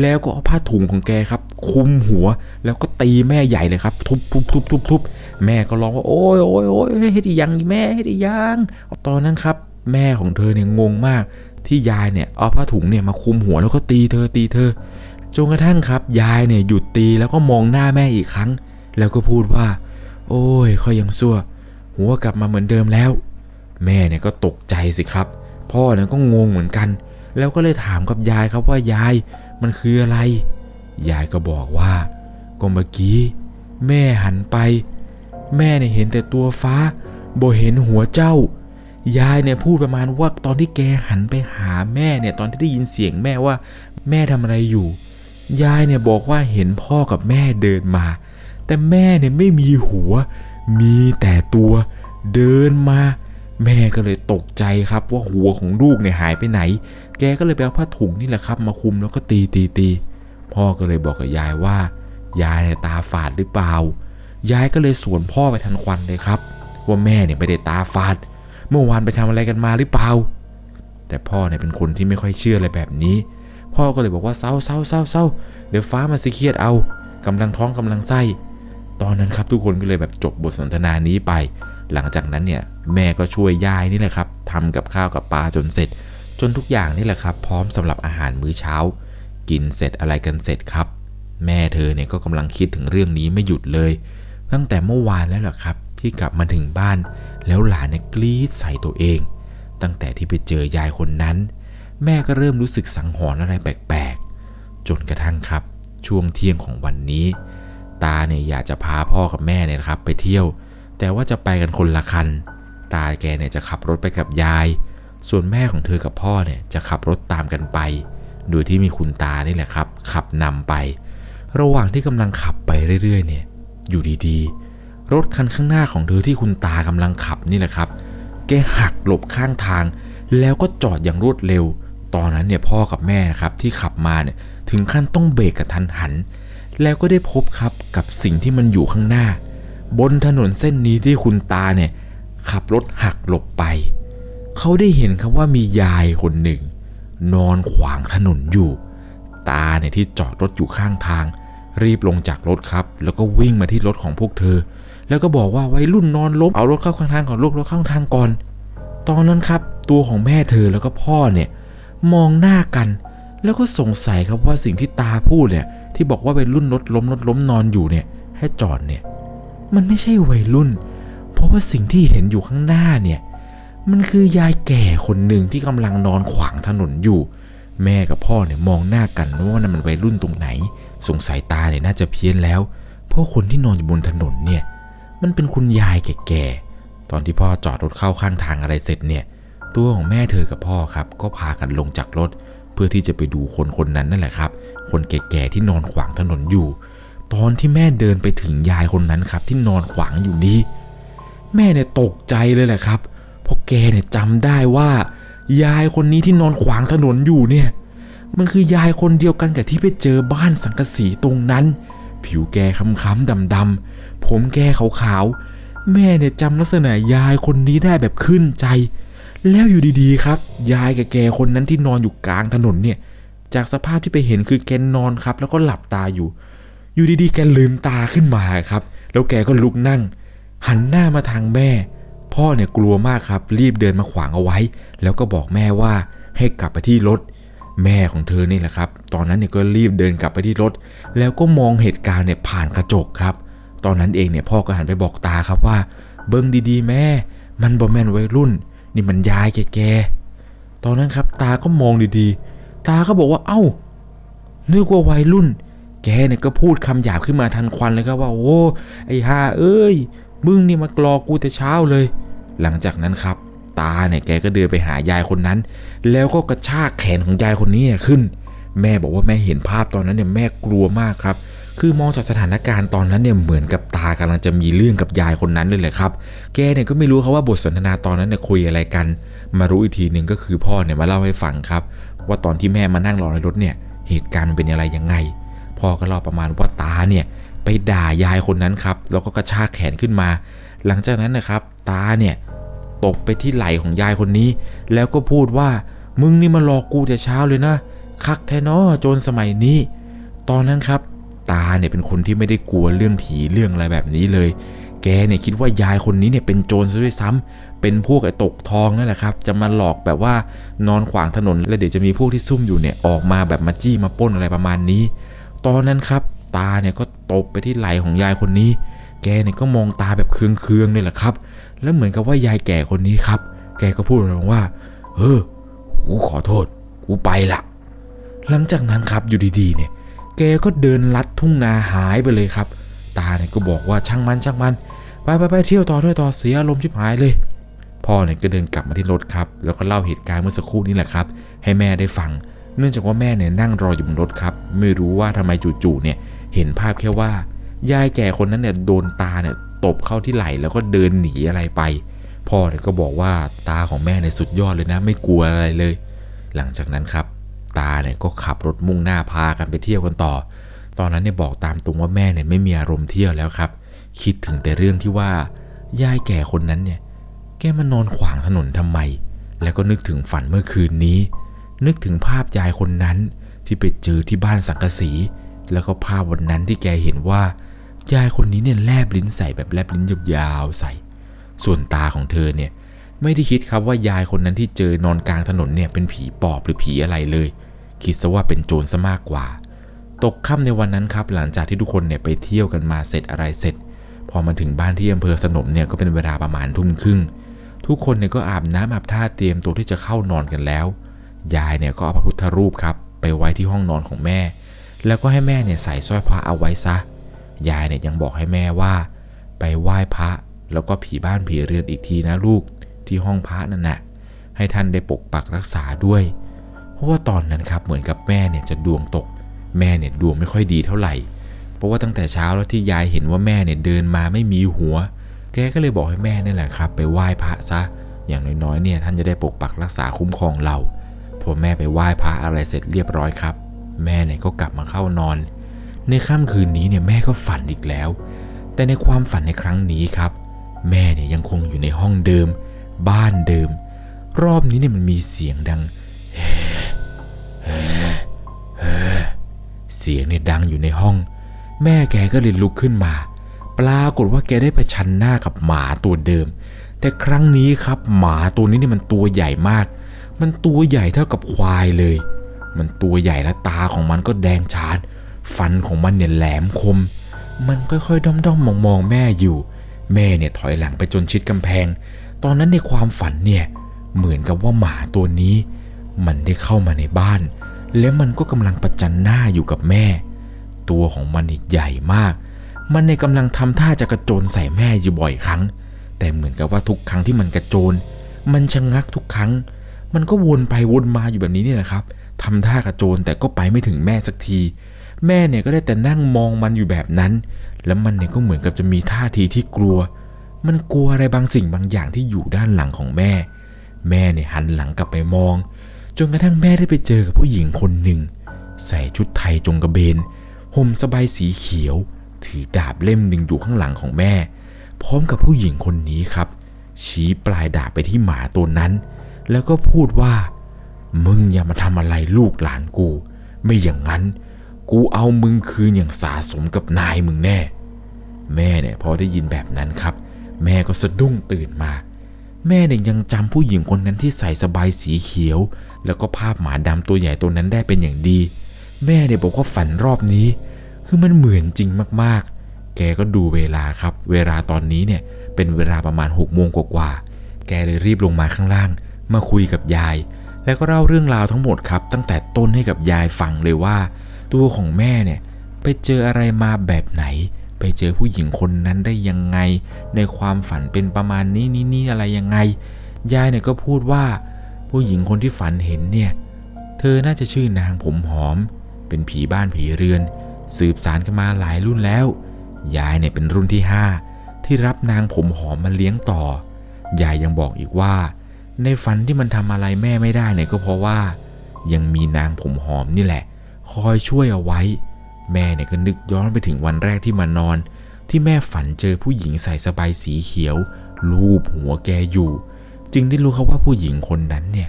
[SPEAKER 1] แล้วก็เอาผ้าถุงของแกครับ คุมหัว แล้วก็ตีแม่ใหญ่เลยครับ ทุบทุบทุบทุบทุบแม่ก็ร้องว่าโอ้ยโอ้ยโอ้ยเฮ็ดยังแม่เฮ็ดยังตอนนั้นครับ แม่ของเธอเนี่ยงงมาก ที่ยายเนี่ยเอาผ้าถุงเนี่ยมาคุมหัวแล้วก็ตีเธอตีเธอจนกระทั่งครับ ยายเนี่ยหยุดตีแล้วก็มองหน้าแม่อีกครั้ง แล้วก็พูดว่า โอ้ยค่อยยังซั่ว หัวกลับมาเหมือนเดิมแล้ว แม่เนี่ยก็ตกใจสิครับ พ่อเนี่ยก็งงเหมือนกัน แล้วก็เลยถามกับยายครับว่ายายมันคืออะไร ยายก็บอกว่าก็เมื่อกี้ แม่หันไป แม่เนี่ยเห็นแต่ตัวฟ้าบ่เห็นหัวเจ้า ยายเนี่ยพูดประมาณว่าตอนที่แกหันไปหาแม่เนี่ยตอนที่ได้ยินเสียงแม่ว่า แม่ทำอะไรอยู่ ยายเนี่ยบอกว่าเห็นพ่อกับแม่เดินมา แต่แม่เนี่ยไม่มีหัว มีแต่ตัวเดินมา แม่ก็เลยตกใจครับว่าหัวของลูกเนี่ยหายไปไหน แกก็เลยไปเอาผ้าถุงนี่แหละครับ มาคลุมแล้วก็ตีตีตี พ่อก็เลยบอกกับยายว่า ยายเนี่ยตาฝาดหรือเปล่า ยายก็เลยสวนพ่อไปทันควันเลยครับ ว่าแม่เนี่ยไม่ได้ตาฝาด เมื่อวานไปทำอะไรกันมาหรือเปล่า แต่พ่อเนี่ยเป็นคนที่ไม่ค่อยเชื่ออะไรแบบนี้ พ่อก็เลยบอกว่าเศร้าเศร้าเศร้าเศร้าเดี๋ยวฟ้ามาสิเครียดเอากำลังท้องกำลังไส้ ตอนนั้นครับทุกคนก็เลยแบบจบบทสนทนานี้ไป หลังจากนั้นเนี่ยแม่ก็ช่วยยายนี่แหละครับทำกับข้าวกับปลาจนเสร็จ จนทุกอย่างนี่แหละครับ พร้อมสำหรับอาหารมื้อเช้า กินเสร็จอะไรกันเสร็จครับ แม่เธอเนี่ยก็กำลังคิดถึงเรื่องนี้ไม่หยุดเลย ตั้งแต่เมื่อวานแล้วแหละครับ ที่กลับมาถึงบ้าน แล้วหลานเนี่ยกรีดใส่ตัวเอง ตั้งแต่ที่ไปเจอยายคนนั้น แม่ก็เริ่มรู้สึกสังหรณ์อะไรแปลกๆจนกระทั่งครับ ช่วงเที่ยงของวันนี้ ตาเนี่ยอยากจะพาพ่อกับแม่เนี่ยครับไปเที่ยว แต่ว่าจะไปกันคนละคัน ตาแกเนี่ยจะขับรถไปกับยาย ส่วนแม่ของเธอกับพ่อเนี่ยจะขับรถตามกันไป โดยที่มีคุณตานี่แหละครับ ขับนำไป ระหว่างที่กำลังขับไปเรื่อยๆ เนี่ย อยู่ดีๆ รถคันข้างหน้าของเธอที่คุณตากำลังขับนี่แหละครับ แกหักหลบข้างทาง แล้วก็จอดอย่างรวดเร็ว ตอนนั้นเนี่ยพ่อกับแม่นะครับที่ขับมาเนี่ยถึงขั้นต้องเบรกกระทันหัน แล้วก็ได้พบครับกับสิ่งที่มันอยู่ข้างหน้า บนถนนเส้นนี้ที่คุณตาเนี่ยขับรถหักหลบไป เขาได้เห็นครับว่ามียายคนหนึ่ง นอนขวางถนนอยู่ ตาเนี่ยที่จอดรถอยู่ข้างทาง รีบลงจากรถครับ แล้วก็วิ่งมาที่รถของพวกเธอ แล้วก็บอกว่าวัยรุ่นนอนล้มเอารถเข้าข้างทางก่อนลูกรถข้างทางก่อน ตอนนั้นครับ ตัวของแม่เธอแล้วก็พ่อเนี่ยมองหน้ากัน แล้วก็สงสัยครับว่าสิ่งที่ตาพูดเนี่ยที่บอกว่าวัยรุ่นรถล้มรถล้มนอนอยู่เนี่ยให้จอดเนี่ย มันไม่ใช่วัยรุ่น เพราะว่าสิ่งที่เห็นอยู่ข้างหน้าเนี่ย มันคือยายแก่คนหนึ่งที่กำลังนอนขวางถนนอยู่ แม่กับพ่อเนี่ยมองหน้ากันว่านั่นมันวัยรุ่นตรงไหน สงสัยตาเนี่ยน่าจะเพี้ยนแล้ว เพราะคนที่นอนอยู่บนถนนเนี่ย มันเป็นคุณยายแก่ๆ ตอนที่พ่อจอดรถเข้าข้างทางอะไรเสร็จเนี่ย ตัวของแม่เธอกับพ่อครับ ก็พากันลงจากรถ เพื่อที่จะไปดูคนคนนั้นนั่นแหละครับ คนแก่ๆที่นอนขวางถนนอยู่ ตอนที่แม่เดินไปถึงยายคนนั้นครับ ที่นอนขวางอยู่นี้ แม่เนี่ยตกใจเลยแหละครับ เพราะแกเนี่ยจำได้ว่า ยายคนนี้ที่นอนขวางถนนอยู่เนี่ย มันคือยายคนเดียวกันกับที่ไปเจอบ้านสังกสีตรงนั้น ผิวแกค้ำๆดำๆผมแกขาวๆแม่เนี่ยจำลักษณะยายคนนี้ได้แบบขึ้นใจ แล้วอยู่ดีๆครับ ยายกับแกคนนั้นที่นอนอยู่กลางถนนเนี่ยจากสภาพที่ไปเห็นคือแกนอนครับ แล้วก็หลับตาอยู่ อยู่ดีๆ แกลืมตาขึ้นมาครับ แล้วแกก็ลุกนั่ง หันหน้ามาทางแม่ พ่อเนี่ยกลัวมากครับ รีบเดินมาขวางเอาไว้ แล้วก็บอกแม่ว่าให้กลับไปที่รถ แม่ของเธอนี่แหละครับ ตอนนั้นเนี่ยก็รีบเดินกลับไปที่รถ แล้วก็มองเหตุการณ์เนี่ยผ่านกระจกครับ ตอนนั้นเองเนี่ยพ่อก็หันไปบอกตาครับว่า เบิ้งดีๆ แม่ มันบ่แมนวัยรุ่น นี่มันยายแกๆตอนนั้นครับตาก็มองดีๆ ตาก็บอกว่าเอ้านึกว่าวัยรุ่น แกเนี่ยก็พูดคำหยาบขึ้นมาทันควันเลยครับว่าโอ้ไอ้ห่าเอ้ย มึงนี่มากรอกูแต่เช้าเลย หลังจากนั้นครับ ตาเนี่ยแกก็เดินไปหายายคนนั้น แล้วก็กระชากแขนของยายคนนี้ขึ้น แม่บอกว่าแม่เห็นภาพตอนนั้นเนี่ยแม่กลัวมากครับ คือมองจากสถานการณ์ตอนนั้นเนี่ยเหมือนกับตากำลังจะมีเรื่องกับยายคนนั้นเลยแหละครับ แกเนี่ยก็ไม่รู้ครับว่าบทสนทนาตอนนั้นเนี่ยคุยอะไรกัน มารู้อีกทีหนึ่งก็คือพ่อเนี่ยมาเล่าให้ฟังครับ ว่าตอนที่แม่มานั่งรอในรถเนี่ยเหตุการณ์มันเป็นอะไรยังไง พ่อก็เล่าประมาณว่าตาเนี่ยไปด่ายายคนนั้นครับ แล้วก็กระชากแขนขึ้นมา หลังจากนั้นนะครับ ตาเนี่ยตบไปที่ไหล่ของยายคนนี้ แล้วก็พูดว่ามึงนี่มาหลอกกูแต่เช้าเลยนะคักแท้นอโจรสมัยนี้ ตอนนั้นครับ ตาเนี่ยเป็นคนที่ไม่ได้กลัวเรื่องผีเรื่องอะไรแบบนี้เลย แกเนี่ยคิดว่ายายคนนี้เนี่ยเป็นโจรซะด้วยซ้ำเป็นพวกไอ้ตกทองนั่นแหละครับ จะมาหลอกแบบว่านอนขวางถนนแล้วเดี๋ยวจะมีพวกที่ซุ่มอยู่เนี่ยออกมาแบบมาจี้มาป้นอะไรประมาณนี้ ตอนนั้นครับ ตาเนี่ยก็ตบไปที่ไหล่ของยายคนนี้ แกเนี่ยก็มองตาแบบเคืองๆเลยแหละครับ แล้วเหมือนกับว่ายายแก่คนนี้ครับ แกก็พูดลงว่าเออกูขอโทษ กูไปละหลังจากนั้นครับอยู่ดีๆเนี่ย แกก็เดินลัดทุ่งนาหายไปเลยครับ ตาเนี่ยก็บอกว่าช่างมันช่างมันไปไปไปเที่ยวต่อด้วยต่อเสียอารมณ์ชิบหายเลยพ่อเนี่ยก็เดินกลับมาที่รถครับ แล้วก็เล่าเหตุการณ์เมื่อสักครู่นี้แหละครับ ให้แม่ได้ฟัง เนื่องจากว่าแม่เนี่ยนั่งรออยู่บนรถครับ ไม่รู้ว่าทำไมจู่ๆเนี่ยเห็นภาพแค่ว่ายายแก่คนนั้นเนี่ยโดนตาเนี่ยตบเข้าที่ไหล่แล้วก็เดินหนีอะไรไป พ่อเนี่ยก็บอกว่าตาของแม่เนี่ยสุดยอดเลยนะ ไม่กลัวอะไรเลย หลังจากนั้นครับ ตาเนี่ยก็ขับรถมุ่งหน้าพากันไปเที่ยวกันต่อ ตอนนั้นเนี่ยบอกตามตรงว่าแม่เนี่ยไม่มีอารมณ์เที่ยวแล้วครับ คิดถึงแต่เรื่องที่ว่ายายแก่คนนั้นเนี่ยแกมานอนขวางถนนทำไม แล้วก็นึกถึงฝันเมื่อคืนนี้ นึกถึงภาพยายคนนั้นที่ไปเจอที่บ้านสังกสี แล้วก็ภาพวันนั้นที่แกเห็นว่ายายคนนี้เนี่ยแลบลิ้นใส่แบบแลบลิ้นยาวๆใส่ ส่วนตาของเธอเนี่ยไม่ได้คิดครับว่ายายคนนั้นที่เจอนอนกลางถนนเนี่ยเป็นผีปอบหรือผีอะไรเลย คิดซะว่าเป็นโจรซะมากกว่า ตกค่ำในวันนั้นครับหลังจากที่ทุกคนเนี่ยไปเที่ยวกันมาเสร็จอะไรเสร็จ พอมาถึงบ้านที่อำเภอสนมเนี่ยก็เป็นเวลาประมาณทุ่มครึ่ง ทุกคนเนี่ยก็อาบน้ำอาบท่าเตรียมตัวที่จะเข้านอนกันแล้ว ยายเนี่ยก็เอาพระพุทธรูปครับไปไว้ที่ห้องนอนของแม่ แล้วก็ให้แม่เนี่ยใส่สร้อยพระเอาไว้ซะ ยายเนี่ยยังบอกให้แม่ว่า ไปไหว้พระแล้วก็ผีบ้านผีเรือนอีกทีนะลูกที่ห้องพระนั่นนะ่ะให้ท่านได้ปกปักรักษาด้วย เพราะว่าตอนนั้นครับเหมือนกับแม่เนี่ยจะดวงตก แม่เนี่ยดวงไม่ค่อยดีเท่าไหร่ เพราะว่าตั้งแต่เช้าแล้วที่ยายเห็นว่าแม่เนี่ยเดินมาไม่มีหัว แกก็เลยบอกให้แม่นี่แหละครับ ไปไหว้พระซะ อย่างน้อยๆเนี่ยท่านจะได้ปกปักรักษาคุ้มครองเรา พอแม่ไปไหว้พระอะไรเสร็จเรียบร้อยครับ แม่เนี่ยก็กลับมาเข้านอน ในค่ำคืนนี้เนี่ยแม่ก็ฝันอีกแล้ว แต่ในความฝันในครั้งนี้ครับ แม่เนี่ยยังคงอยู่ในห้องเดิม บ้านเดิม รอบนี้เนี่ยมันมีเสียงดังเสียงเนี่ยดังอยู่ในห้อง แม่แกก็เลยลุกขึ้นมา ปรากฏว่าแกได้ไปชันหน้ากับหมาตัวเดิม แต่ครั้งนี้ครับหมาตัวนี้เนี่ยมันตัวใหญ่มาก มันตัวใหญ่เท่ากับควายเลย มันตัวใหญ่และตาของมันก็แดงฉาน ฟันของมันเนี่ยแหลมคม มันค่อยๆ ด้อมๆ มองๆแม่อยู่ แม่เนี่ยถอยหลังไปจนชิดกำแพง ตอนนั้นในความฝันเนี่ย เหมือนกับว่าหมาตัวนี้ มันได้เข้ามาในบ้าน แล้วมันก็กำลังประจันหน้าอยู่กับแม่ ตัวของมันใหญ่มาก มันในกำลังทำท่าจะกระโจนใส่แม่อยู่บ่อยครั้ง แต่เหมือนกับว่าทุกครั้งที่มันกระโจน มันชะงักทุกครั้ง มันก็วนไปวนมาอยู่แบบนี้เนี่ยนะครับทำท่ากระโจนแต่ก็ไปไม่ถึงแม่สักที แม่เนี่ยก็ได้แต่นั่งมองมันอยู่แบบนั้น แล้วมันเนี่ยก็เหมือนกับจะมีท่าทีที่กลัว มันกลัวอะไรบางสิ่งบางอย่างที่อยู่ด้านหลังของแม่ แม่เนี่ยหันหลังกลับไปมอง จนกระทั่งแม่ได้ไปเจอกับผู้หญิงคนหนึ่ง ใส่ชุดไทยจงกระเบนห่มสบายสีเขียว ถือดาบเล่มหนึ่งอยู่ข้างหลังของแม่ พร้อมกับผู้หญิงคนนี้ครับ ชี้ปลายดาบไปที่หมาตัวนั้น แล้วก็พูดว่า มึงอย่ามาทำอะไรลูกหลานกู ไม่อย่างนั้น กูเอามึงคืนอย่างสาสมกับนายมึงแน่ แม่เนี่ยพอได้ยินแบบนั้นครับ แม่ก็สะดุ้งตื่นมา แม่เนี่ยยังจำผู้หญิงคนนั้นที่ใส่สบายสีเขียว แล้วก็ภาพหมาดำตัวใหญ่ตัวนั้นได้เป็นอย่างดี แม่เนี่ยบอกว่าฝันรอบนี้ คือมันเหมือนจริงมากๆ แกก็ดูเวลาครับ เวลาตอนนี้เนี่ยเป็นเวลาประมาณ6กโมงกว่าๆแกเลยรีบลงมาข้างล่าง มาคุยกับยาย แล้วก็เล่าเรื่องราวทั้งหมดครับ ตั้งแต่ต้นให้กับยายฟังเลยว่า ตัวของแม่เนี่ยไปเจออะไรมาแบบไหน ไปเจอผู้หญิงคนนั้นได้ยังไง ในความฝันเป็นประมาณนี้นี่นี่อะไรยังไง ยายเนี่ยก็พูดว่าผู้หญิงคนที่ฝันเห็นเนี่ยเธอน่าจะชื่อนางผมหอม เป็นผีบ้านผีเรือน สืบสารกันมาหลายรุ่นแล้ว ยายเนี่ยเป็นรุ่นที่ 5 ที่รับนางผมหอมมาเลี้ยงต่อ ยายยังบอกอีกว่า ในฝันที่มันทำอะไรแม่ไม่ได้เนี่ยก็เพราะว่า ยังมีนางผมหอมนี่แหละ คอยช่วยเอาไว้ แม่เนี่ยก็นึกย้อนไปถึงวันแรกที่มานอน ที่แม่ฝันเจอผู้หญิงใส่สบายสีเขียว ลูบหัวแกอยู่ จึงได้รู้ครับว่าผู้หญิงคนนั้นเนี่ย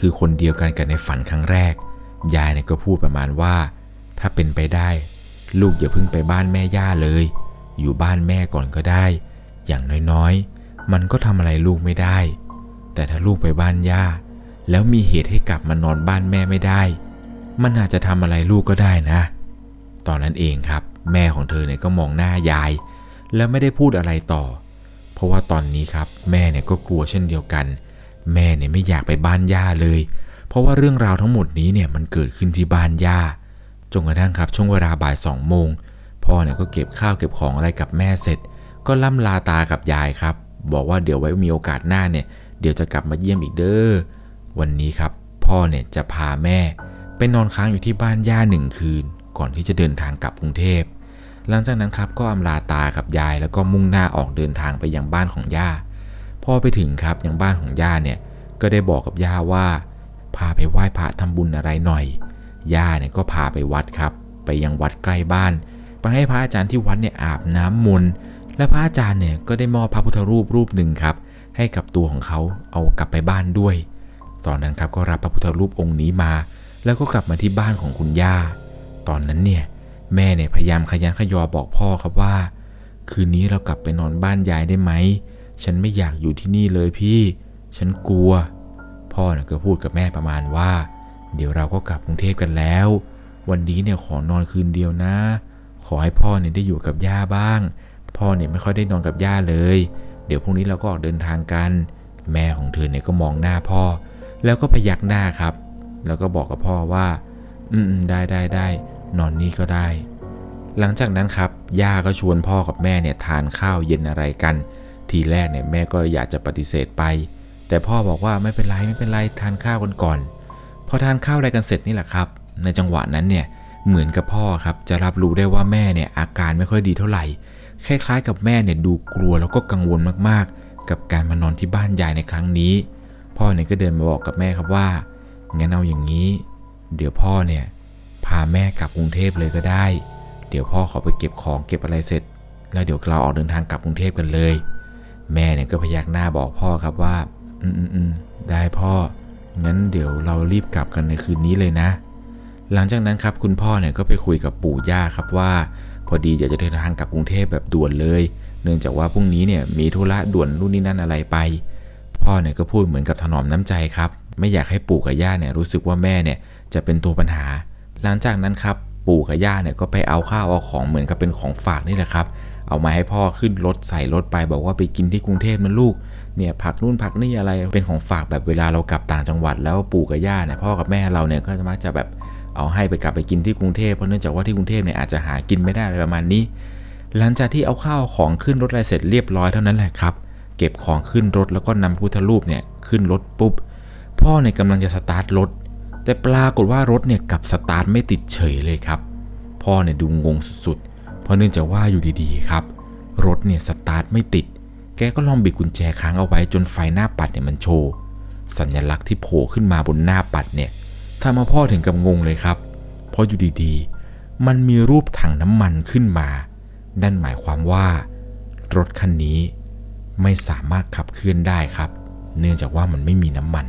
[SPEAKER 1] คือคนเดียวกันกับในฝันครั้งแรก ยายเนี่ยก็พูดประมาณว่า ถ้าเป็นไปได้ ลูกอย่าเพิ่งไปบ้านแม่ย่าเลย อยู่บ้านแม่ก่อนก็ได้ อย่างน้อยๆ มันก็ทำอะไรลูกไม่ได้ แต่ถ้าลูกไปบ้านย่า แล้วมีเหตุให้กลับมานอนบ้านแม่ไม่ได้ มันอาจจะทำอะไรลูกก็ได้นะ ตอนนั้นเองครับ แม่ของเธอเนี่ยก็มองหน้ายาย แล้วไม่ได้พูดอะไรต่อ เพราะว่าตอนนี้ครับ แม่เนี่ยก็กลัวเช่นเดียวกัน แม่เนี่ยไม่อยากไปบ้านย่าเลย เพราะว่าเรื่องราวทั้งหมดนี้เนี่ยมันเกิดขึ้นที่บ้านย่าจนกระทั่งครับช่วงเวลาบ่ายสองโมงพ่อเนี่ยก็เก็บข้าวเก็บของอะไรกับแม่เสร็จ ก็ล่ำลาตากับยายครับ บอกว่าเดี๋ยวไว้มีโอกาสหน้าเนี่ย เดี๋ยวจะกลับมาเยี่ยมอีกเด้อ วันนี้ครับพ่อเนี่ยจะพาแม่ไปนอนค้างอยู่ที่บ้านย่าหนึ่งคืน ก่อนที่จะเดินทางกลับกรุงเทพ หลังจากนั้นครับก็อำลาตากับยายแล้วก็มุ่งหน้าออกเดินทางไปยังบ้านของย่า พ่อไปถึงครับยังบ้านของย่าเนี่ยก็ได้บอกกับย่าว่า พาไปไหว้พระทำบุญอะไรหน่อย ย่าเนี่ยก็พาไปวัดครับ ไปยังวัดใกล้บ้านไปให้พระอาจารย์ที่วัดเนี่ยอาบน้ำมนต์และพระอาจารย์เนี่ยก็ได้มอบพระพุทธรูปรูปหนึ่งครับ ให้กับตัวของเขาเอากลับไปบ้านด้วย ตอนนั้นครับก็รับพระพุทธรูปองค์นี้มา แล้วก็กลับมาที่บ้านของคุณย่า ตอนนั้นเนี่ยแม่เนี่ยพยายามขยันขยอบอกพ่อครับว่า คืนนี้เรากลับไปนอนบ้านยายได้ไหม ฉันไม่อยากอยู่ที่นี่เลยพี่ ฉันกลัว พ่อเนี่ยก็พูดกับแม่ประมาณว่า เดี๋ยวเราก็กลับกรุงเทพกันแล้ว วันนี้เนี่ยขอนอนคืนเดียวนะ ขอให้พ่อเนี่ยได้อยู่กับย่าบ้าง พ่อเนี่ยไม่ค่อยได้นอนกับย่าเลย ดี๋ยวพรุ่งนี้เราก็ออกเดินทางกัน แม่ของเธอเนี่ยก็มองหน้าพ่อ แล้วก็พยักหน้าครับ แล้วก็บอกกับพ่อว่า อืมได้ได้ได้นอนนี่ก็ได้ หลังจากนั้นครับ ย่าก็ชวนพ่อกับแม่เนี่ยทานข้าวเย็นอะไรกัน ทีแรกเนี่ยแม่ก็อยากจะปฏิเสธไป แต่พ่อบอกว่าไม่เป็นไรไม่เป็นไรทานข้าวกันก่อน พอทานข้าวอะไรกันเสร็จนี่แหละครับ ในจังหวะนั้นเนี่ยเหมือนกับพ่อครับจะรับรู้ได้ว่าแม่เนี่ยอาการไม่ค่อยดีเท่าไหร่ คล้ายๆ กับแม่เนี่ยดูกลัวแล้วก็กังวลมากๆ กับการมานอนที่บ้านยายในครั้งนี้ พ่อเนี่ยก็เดินมาบอกกับแม่ครับว่า งั้นเอาอย่างนี้ เดี๋ยวพ่อเนี่ยพาแม่กลับกรุงเทพเลยก็ได้ เดี๋ยวพ่อขอไปเก็บของเก็บอะไรเสร็จ แล้วเดี๋ยวเราออกเดินทางกลับกรุงเทพกันเลย แม่เนี่ยก็พยักหน้าบอกพ่อครับว่า อืมอืมอืมได้พ่อ งั้นเดี๋ยวเรารีบกลับกันในคืนนี้เลยนะ หลังจากนั้นครับคุณพ่อเนี่ยก็ไปคุยกับปู่ย่าครับว่า อดีอยากจะเดินทางกลับกรุงเทพแบบด่วนเลย เนื่องจากว่าพรุ่งนี้เนี่ยมีธุระด่วนนู่นนี่นั่นอะไรไป พ่อเนี่ยก็พูดเหมือนกับถนอมน้ำใจครับ ไม่อยากให้ปู่กับย่าเนี่ยรู้สึกว่าแม่เนี่ยจะเป็นตัวปัญหา หลังจากนั้นครับปู่กับย่าเนี่ยก็ไปเอาข้าวเอาของเหมือนกับเป็นของฝากนี่แหละครับ เอามาให้พ่อขึ้นรถใส่รถไปบอกว่าไปกินที่กรุงเทพนะลูก เนี่ยผักนู่นผักนี่อะไรเป็นของฝากแบบเวลาเรากลับต่างจังหวัด แล้วปู่กับย่าเนี่ยพ่อกับแม่เราเนี่ยก็จะมักจะแบบ เอาให้ไปกลับไปกินที่กรุงเทพเพราะเนื่องจากว่าที่กรุงเทพเนี่ยอาจจะหากินไม่ได้อะไรประมาณนี้ หลังจากที่เอาข้าวของขึ้นรถอะไรเสร็จเรียบร้อยเท่านั้นแหละครับ เก็บของขึ้นรถแล้วก็นำพุทธรูปเนี่ยขึ้นรถปุ๊บ พ่อเนี่ยกำลังจะสตาร์ทรถ แต่ปรากฏว่ารถเนี่ยกลับสตาร์ทไม่ติดเฉยเลยครับ พ่อเนี่ยดูงงสุดๆ เพราะเนื่องจากว่าอยู่ดีๆครับ รถเนี่ยสตาร์ทไม่ติด แกก็ลองบิดกุญแจค้างเอาไว้จนไฟหน้าปัดเนี่ยมันโชว์ สัญลักษณ์ที่โผล่ขึ้นมาบนหน้าปัดเนี่ย ทำมาพ่อถึงกับงงเลยครับ เพราะอยู่ดีๆ มันมีรูปถังน้ำมันขึ้นมา นั่นหมายความว่า รถคันนี้ไม่สามารถขับเคลื่อนได้ครับ เนื่องจากว่ามันไม่มีน้ำมัน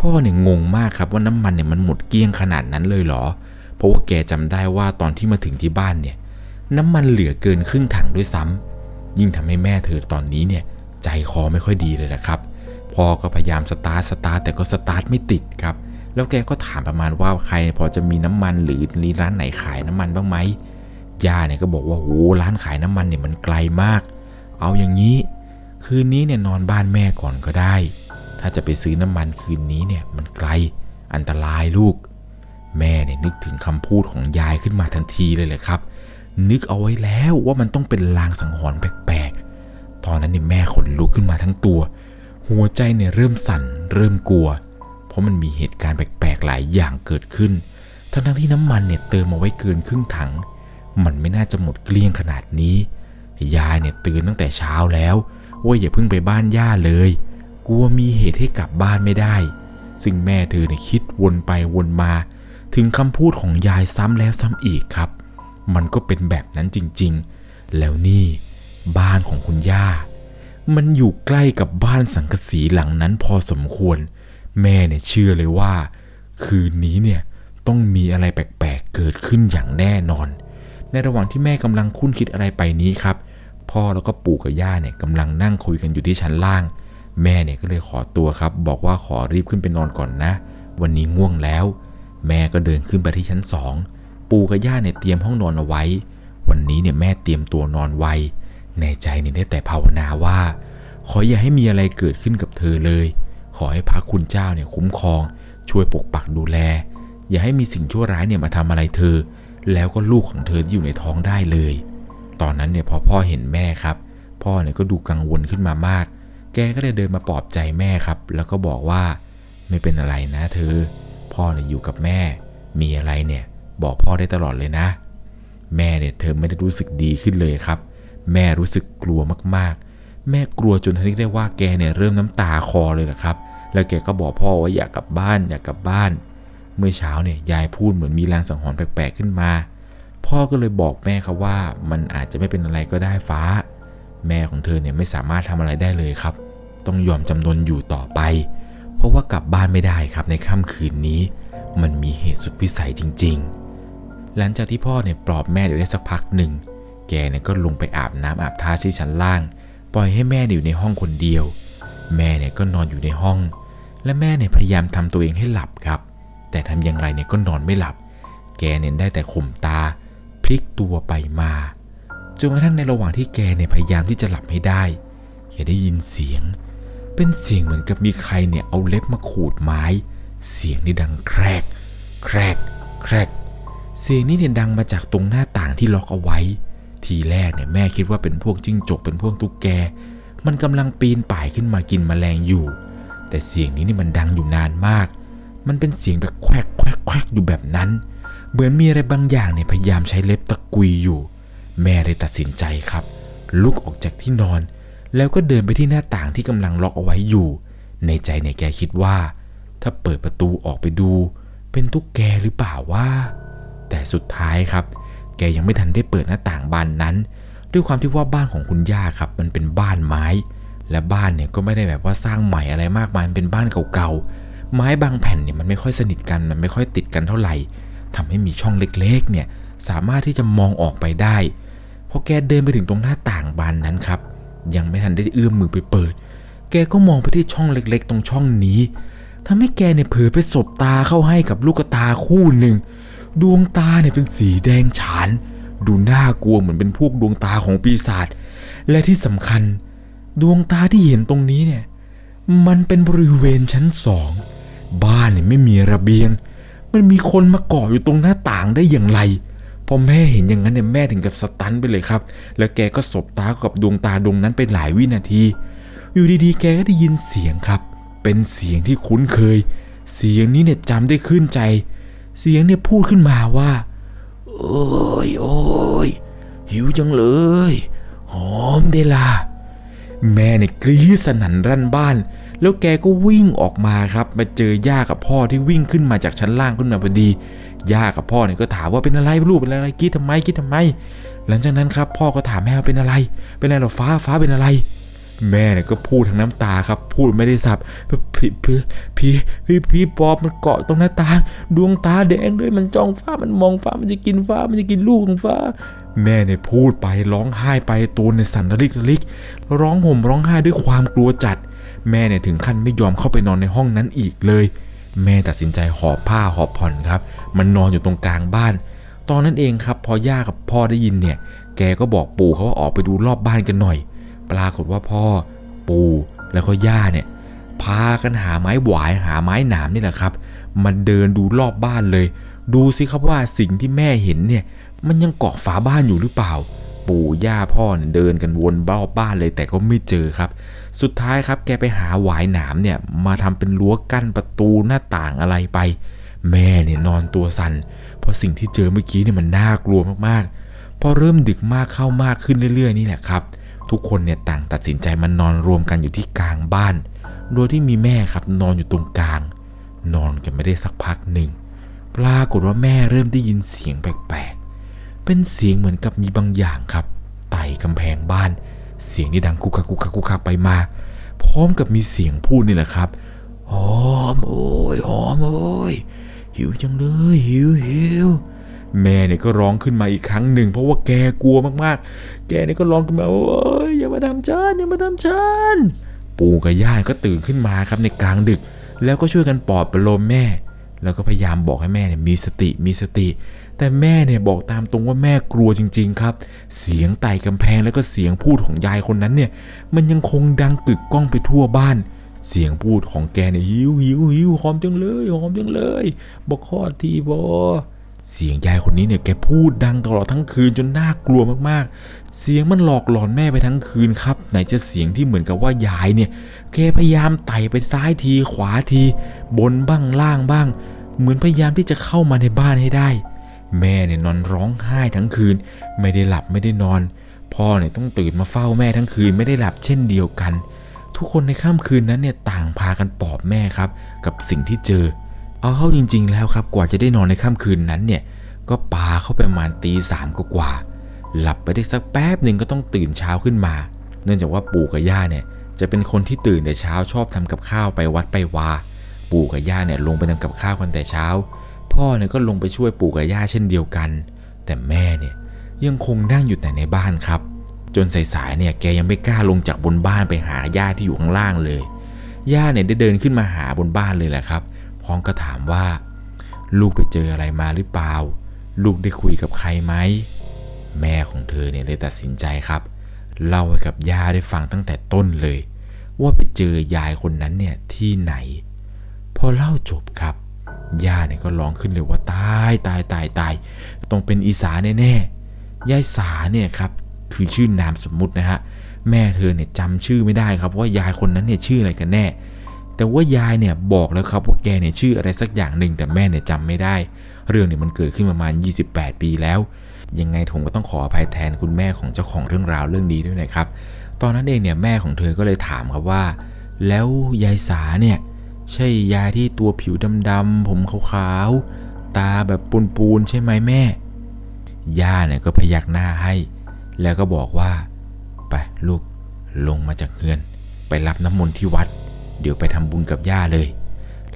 [SPEAKER 1] พ่อเนี่ยงงมากครับว่าน้ำมันเนี่ยมันหมดเกลี้ยงขนาดนั้นเลยเหรอ เพราะว่าแกจำได้ว่าตอนที่มาถึงที่บ้านเนี่ย น้ำมันเหลือเกินครึ่งถังด้วยซ้ำยิ่งทำให้แม่เธอตอนนี้เนี่ยใจคอไม่ค่อยดีเลยนะครับ พ่อก็พยายามสตาร์ทสตาร์ทแต่ก็สตาร์ทไม่ติดครับ แล้วแกก็ถามประมาณว่าใครพอจะมีน้ำมันหรือมีร้านไหนขายน้ำมันบ้างไหมย่าเนี่ยก็บอกว่าโอ้ร้านขายน้ำมันเนี่ยมันไกลมาก เอาอย่างนี้ คืนนี้เนี่ยนอนบ้านแม่ก่อนก็ได้ ถ้าจะไปซื้อน้ำมันคืนนี้เนี่ยมันไกลอันตรายลูก แม่เนี่ยนึกถึงคำพูดของยายขึ้นมาทันทีเลยแหละครับ นึกเอาไว้แล้วว่ามันต้องเป็นลางสังหรณ์แปลกๆ ตอนนั้นเนี่ยแม่ขนลุกขึ้นมาทั้งตัว หัวใจเนี่ยเริ่มสั่นเริ่มกลัว เพราะมันมีเหตุการณ์แปลกๆหลายอย่างเกิดขึ้น ทั้งๆที่น้ำมันเนี่ยเติมมาไว้เกินครึ่งถัง มันไม่น่าจะหมดเกลี้ยงขนาดนี้ ยายเนี่ยเตือนตั้งแต่เช้าแล้วว่าอย่าเพิ่งไปบ้านย่าเลย กลัวมีเหตุให้กลับบ้านไม่ได้ ซึ่งแม่เธอเนี่ยคิดวนไปวนมา ถึงคำพูดของยายซ้ำแล้วซ้ำอีกครับ มันก็เป็นแบบนั้นจริงๆ แล้วนี่บ้านของคุณย่า มันอยู่ใกล้กับบ้านสังกสีหลังนั้นพอสมควร แม่เนี่ยเชื่อเลยว่า คืนนี้เนี่ยต้องมีอะไรแปลกๆเกิดขึ้นอย่างแน่นอน ในระหว่างที่แม่กำลังคุ้นคิดอะไรไปนี้ครับ พ่อแล้วก็ปู่กับย่าเนี่ยกำลังนั่งคุยกันอยู่ที่ชั้นล่าง แม่เนี่ยก็เลยขอตัวครับ บอกว่าขอรีบขึ้นไปนอนก่อนนะ วันนี้ง่วงแล้ว แม่ก็เดินขึ้นไปที่ชั้นสองปู่กับย่าเนี่ยเตรียมห้องนอนเอาไว้ วันนี้เนี่ยแม่เตรียมตัวนอนไวในใจเนี่ยได้แต่ภาวนาว่า ขออย่าให้มีอะไรเกิดขึ้นกับเธอเลย ขอให้พระคุณเจ้าเนี่ยคุ้มครอง ช่วยปกปักดูแล อย่าให้มีสิ่งชั่วร้ายเนี่ยมาทำอะไรเธอ แล้วก็ลูกของเธอที่อยู่ในท้องได้เลย ตอนนั้นเนี่ยพอพ่อเห็นแม่ครับ พ่อเนี่ยก็ดูกังวลขึ้นมามาก แกก็เลยเดินมาปลอบใจแม่ครับ แล้วก็บอกว่าไม่เป็นอะไรนะเธอ พ่อเนี่ยอยู่กับแม่ มีอะไรเนี่ยบอกพ่อได้ตลอดเลยนะ แม่เนี่ยเธอไม่ได้รู้สึกดีขึ้นเลยครับ แม่รู้สึกกลัวมาก แม่กลัวจนทนิกได้ว่าแกเนี่ยเริ่มน้ำตาคอเลยแหละครับ แล้วแกก็บอกพ่อว่าอยากกลับบ้านอยากกลับบ้าน เมื่อเช้าเนี่ยยายพูดเหมือนมีลางสังหรณ์แปลกๆขึ้นมา พ่อก็เลยบอกแม่ครับว่ามันอาจจะไม่เป็นอะไรก็ได้ฟ้า แม่ของเธอเนี่ยไม่สามารถทำอะไรได้เลยครับ ต้องยอมจำนนอยู่ต่อไป เพราะว่ากลับบ้านไม่ได้ครับในค่ำคืนนี้ มันมีเหตุสุดพิสัยจริง ๆ หลังจากที่พ่อเนี่ยปลอบแม่เดี๋ยวได้สักพักหนึ่งแกเนี่ยก็ลงไปอาบน้ำอาบท่าที่ชั้นล่าง ปล่อยให้แม่เนี่ยอยู่ในห้องคนเดียว แม่เนี่ยก็นอนอยู่ในห้อง และแม่เนี่ยพยายามทำตัวเองให้หลับครับ แต่ทำอย่างไรเนี่ยก็นอนไม่หลับ แกเนี่ยได้แต่ข่มตา พลิกตัวไปมาจนกระทั่งในระหว่างที่แกเนี่ยพยายามที่จะหลับให้ได้แกได้ยินเสียง เป็นเสียงเหมือนกับมีใครเนี่ยเอาเล็บมาขูดไม้ เสียงนี่ดังแครก แครก แครก เสียงนี้เนี่ยดังมาจากตรงหน้าต่างที่ล็อกเอาไว้ ทีแรกเนี่ยแม่คิดว่าเป็นพวกจิ้งจกเป็นพวกตุ๊กแก มันกำลังปีนป่ายขึ้นมากินแมลงอยู่ แต่เสียงนี้นี่มันดังอยู่นานมาก มันเป็นเสียงแบบแควกแควกแควกอยู่แบบนั้น เหมือนมีอะไรบางอย่างเนี่ยพยายามใช้เล็บตะกุยอยู่ แม่เลยตัดสินใจครับ ลุกออกจากที่นอน แล้วก็เดินไปที่หน้าต่างที่กำลังล็อกเอาไว้อยู่ ในใจเนี่ยแกคิดว่า ถ้าเปิดประตูออกไปดู เป็นตุ๊กแกหรือเปล่าว่า แต่สุดท้ายครับ กยังไม่ทันได้เปิดหน้าต่างบานนั้น ด้วยความที่ว่าบ้านของคุณย่าครับ มันเป็นบ้านไม้ และบ้านเนี่ยก็ไม่ได้แบบว่าสร้างใหม่อะไรมากมายมันเป็นบ้านเก่าๆไม้บางแผ่นเนี่ยมันไม่ค่อยสนิทกันมันไม่ค่อยติดกันเท่าไหร่ทำให้มีช่องเล็กๆเนี่ยสามารถที่จะมองออกไปได้พอแกเดินไปถึงตรงหน้าต่างบานนั้นครับ ยังไม่ทันได้เอื้อมมือไปเปิด แกก็มองไปที่ช่องเล็กๆ ตรงช่องนี้ทำให้แกเนี่ยเผลอไปสบตาเข้าให้กับลูกตาคู่หนึ่ง ดวงตาเนี่ยเป็นสีแดงฉาน ดูน่ากลัวเหมือนเป็นพวกดวงตาของปีศาจและที่สำคัญ ดวงตาที่เห็นตรงนี้เนี่ย มันเป็นบริเวณชั้นสอง บ้านเนี่ยไม่มีระเบียง มันมีคนมาเกาะอยู่ตรงหน้าต่างได้อย่างไรพอแม่เห็นอย่างนั้นเนี่ยแม่ถึงกับสตันไปเลยครับ แล้วแกก็สบตากับดวงตาดวงนั้นไปหลายวินาที อยู่ดีๆ แกก็ได้ยินเสียงครับ เป็นเสียงที่คุ้นเคย เสียงนี้เนี่ยจำได้ขึ้นใจ เสียงเนี่ยพูดขึ้นมาว่า โอ้ยโอ้ยหิวจังเลย หอมเดล่ะแม่เนี่ยกรี๊ดสนั่นรั่นบ้าน แล้วแกก็วิ่งออกมาครับ มาเจอย่ากับพ่อที่วิ่งขึ้นมาจากชั้นล่างขึ้นมาพอดี ย่ากับพ่อเนี่ยก็ถามว่าเป็นอะไรลูกเป็นอะไรกรี๊ดทำไมกรี๊ดทำไม หลังจากนั้นครับ พ่อก็ถามแม่ว่าเป็นอะไร เป็นอะไรหรอฟ้าฟ้าเป็นอะไร แม่เนี่ยก็พูดทั้งน้ำตาครับ พูดไม่ได้สับพี่พี่พี่พี่พี่ปอบมันเกาะตรงหน้าต่างดวงตาแดงเลยมันจ้องฟ้ามันมองฟ้ามันจะกินฟ้ามันจะกินลูกของฟ้า แม่เนี่ยพูดไปร้องไห้ไปตัวในสันระลิกระลิกร้องห่มร้องไห้ด้วยความกลัวจัด แม่เนี่ยถึงขั้นไม่ยอมเข้าไปนอนในห้องนั้นอีกเลย แม่ตัดสินใจหอบผ้าหอบผ่อนครับ มันนอนอยู่ตรงกลางบ้านตอนนั้นเองครับพอย่ากับพ่อได้ยินเนี่ย แกก็บอกปู่เขาว่าออกไปดูรอบบ้านกันหน่อย ปรากฏว่าพ่อ ปู่แล้วก็ย่าเนี่ยพากันหาไม้หวายหาไม้หนามนี่แหละครับมาเดินดูรอบบ้านเลย ดูสิครับว่าสิ่งที่แม่เห็นเนี่ย มันยังเกาะฝาบ้านอยู่หรือเปล่า ปู่ย่าพ่อเนี่ยเดินกันวนรอบบ้านเลยแต่ก็ไม่เจอครับ สุดท้ายครับแกไปหาหวายหนามเนี่ยมาทำเป็นรั้วกั้นประตูหน้าต่างอะไรไป แม่เนี่ยนอนตัวสัน่นเพราะสิ่งที่เจอเมื่อกี้เนี่ยมันน่ากลัวมากๆพอเริ่มดึกมากเข้ามากขึ้นเรื่อยๆนี่แหละครับ ทุกคนเนี่ยต่างตัดสินใจมานอนรวมกันอยู่ที่กลางบ้าน โดยที่มีแม่ครับนอนอยู่ตรงกลาง นอนกันไม่ได้สักพักหนึ่ง ปรากฏว่าแม่เริ่มได้ยินเสียงแปลกๆ เป็นเสียงเหมือนกับมีบางอย่างครับไต่กำแพงบ้าน เสียงนี่ดังคุกคักคุกคักคุกคักไปมา พร้อมกับมีเสียงพูดนี่แหละครับหอมโอ้ยหอมโอ้ยหิวจังเลยหิวหิว แม่เนี่ยก็ร้องขึ้นมาอีกครั้งหนึ่งเพราะว่าแกกลัวมากๆ แกเนี่ยก็ร้องขึ้นมาโอ้ยอย่ามาทำฉันอย่ามาทำฉันปู่กับย่าก็ตื่นขึ้นมาครับในกลางดึก แล้วก็ช่วยกันปลอบประโลมแม่ แล้วก็พยายามบอกให้แม่เนี่ยมีสติมีสติ แต่แม่เนี่ยบอกตามตรงว่าแม่กลัวจริง ๆ ครับ เสียงไต่กำแพงแล้วก็เสียงพูดของยายคนนั้นเนี่ย มันยังคงดังกึกก้องไปทั่วบ้านเสียงพูดของแกเนี่ยหิวหิวหิวหอมจังเลยหอมจังเลยบอกข้อทีบอ เสียงยายคนนี้เนี่ยแกพูดดังตลอดทั้งคืนจนน่ากลัวมากๆ เสียงมันหลอกหลอนแม่ไปทั้งคืนครับ ไหนจะเสียงที่เหมือนกับว่ายายเนี่ย แกพยายามไต่ไปซ้ายทีขวาที บนบ้างล่างบ้าง เหมือนพยายามที่จะเข้ามาในบ้านให้ได้ แม่เนี่ยนอนร้องไห้ทั้งคืน ไม่ได้หลับไม่ได้นอน พ่อเนี่ยต้องตื่นมาเฝ้าแม่ทั้งคืนไม่ได้หลับเช่นเดียวกัน ทุกคนในค่ำคืนนั้นเนี่ยต่างพากันปลอบแม่ครับ กับสิ่งที่เจอ เอาเข้าจริง ๆ แล้วครับกว่าจะได้นอนในค่ำคืนนั้นเนี่ย ก็ปาเข้าไปประมาณตีสามกว่า หลับไปได้สักแป๊บหนึ่งก็ต้องตื่นเช้าขึ้นมา เนื่องจากว่าปู่กับย่าเนี่ย จะเป็นคนที่ตื่นแต่เช้าชอบทำกับข้าวไปวัดไปวา ปู่กับย่าเนี่ยลงไปทำกับข้าวกันแต่เช้า พ่อเนี่ยก็ลงไปช่วยปู่กับย่าเช่นเดียวกัน แต่แม่เนี่ยยังคงนั่งอยู่แต่ในบ้านครับ จนสายๆเนี่ยแกยังไม่กล้าลงจากบนบ้านไปหาย่าที่อยู่ข้างล่างเลยย่าเนี่ยได้เดินขึ้นมาหาบนบ้านเลยแหละครับ พร้อมก็ถามว่า ลูกไปเจออะไรมาหรือเปล่า ลูกได้คุยกับใครไหม แม่ของเธอเนี่ยเลยตัดสินใจครับ เล่าให้กับย่าได้ฟังตั้งแต่ต้นเลย ว่าไปเจอยายคนนั้นเนี่ยที่ไหน พอเล่าจบครับย่าเนี่ยก็ร้องขึ้นเลยว่าตายตายตายตายต้องเป็นอีสาแน่ๆยายสาเนี่ยครับคือชื่อนามสมมุตินะฮะแม่เธอเนี่ยจำชื่อไม่ได้ครับว่ายายคนนั้นเนี่ยชื่ออะไรกันแน่ แต่ว่ายายเนี่ยบอกแล้วครับว่าแกเนี่ยชื่ออะไรสักอย่างหนึ่งแต่แม่เนี่ยจำไม่ได้ เรื่องเนี่ยมันเกิดขึ้นประมาณ 28 ปีแล้ว ยังไงผมก็ต้องขออภัยแทนคุณแม่ของเจ้าของเรื่องราวเรื่องนี้ด้วยนะครับ ตอนนั้นเองเนี่ยแม่ของเธอก็เลยถามครับว่า แล้วยายสาเนี่ยใช่ยายที่ตัวผิวดำๆผมขาวๆตาแบบปูนๆใช่ไหมแม่ ย่าเนี่ยก็พยักหน้าให้ แล้วก็บอกว่า ไปลูกลงมาจากเฮือน ไปรับน้ำมนต์ที่วัด เดี๋ยวไปทำบุญกับย่าเลย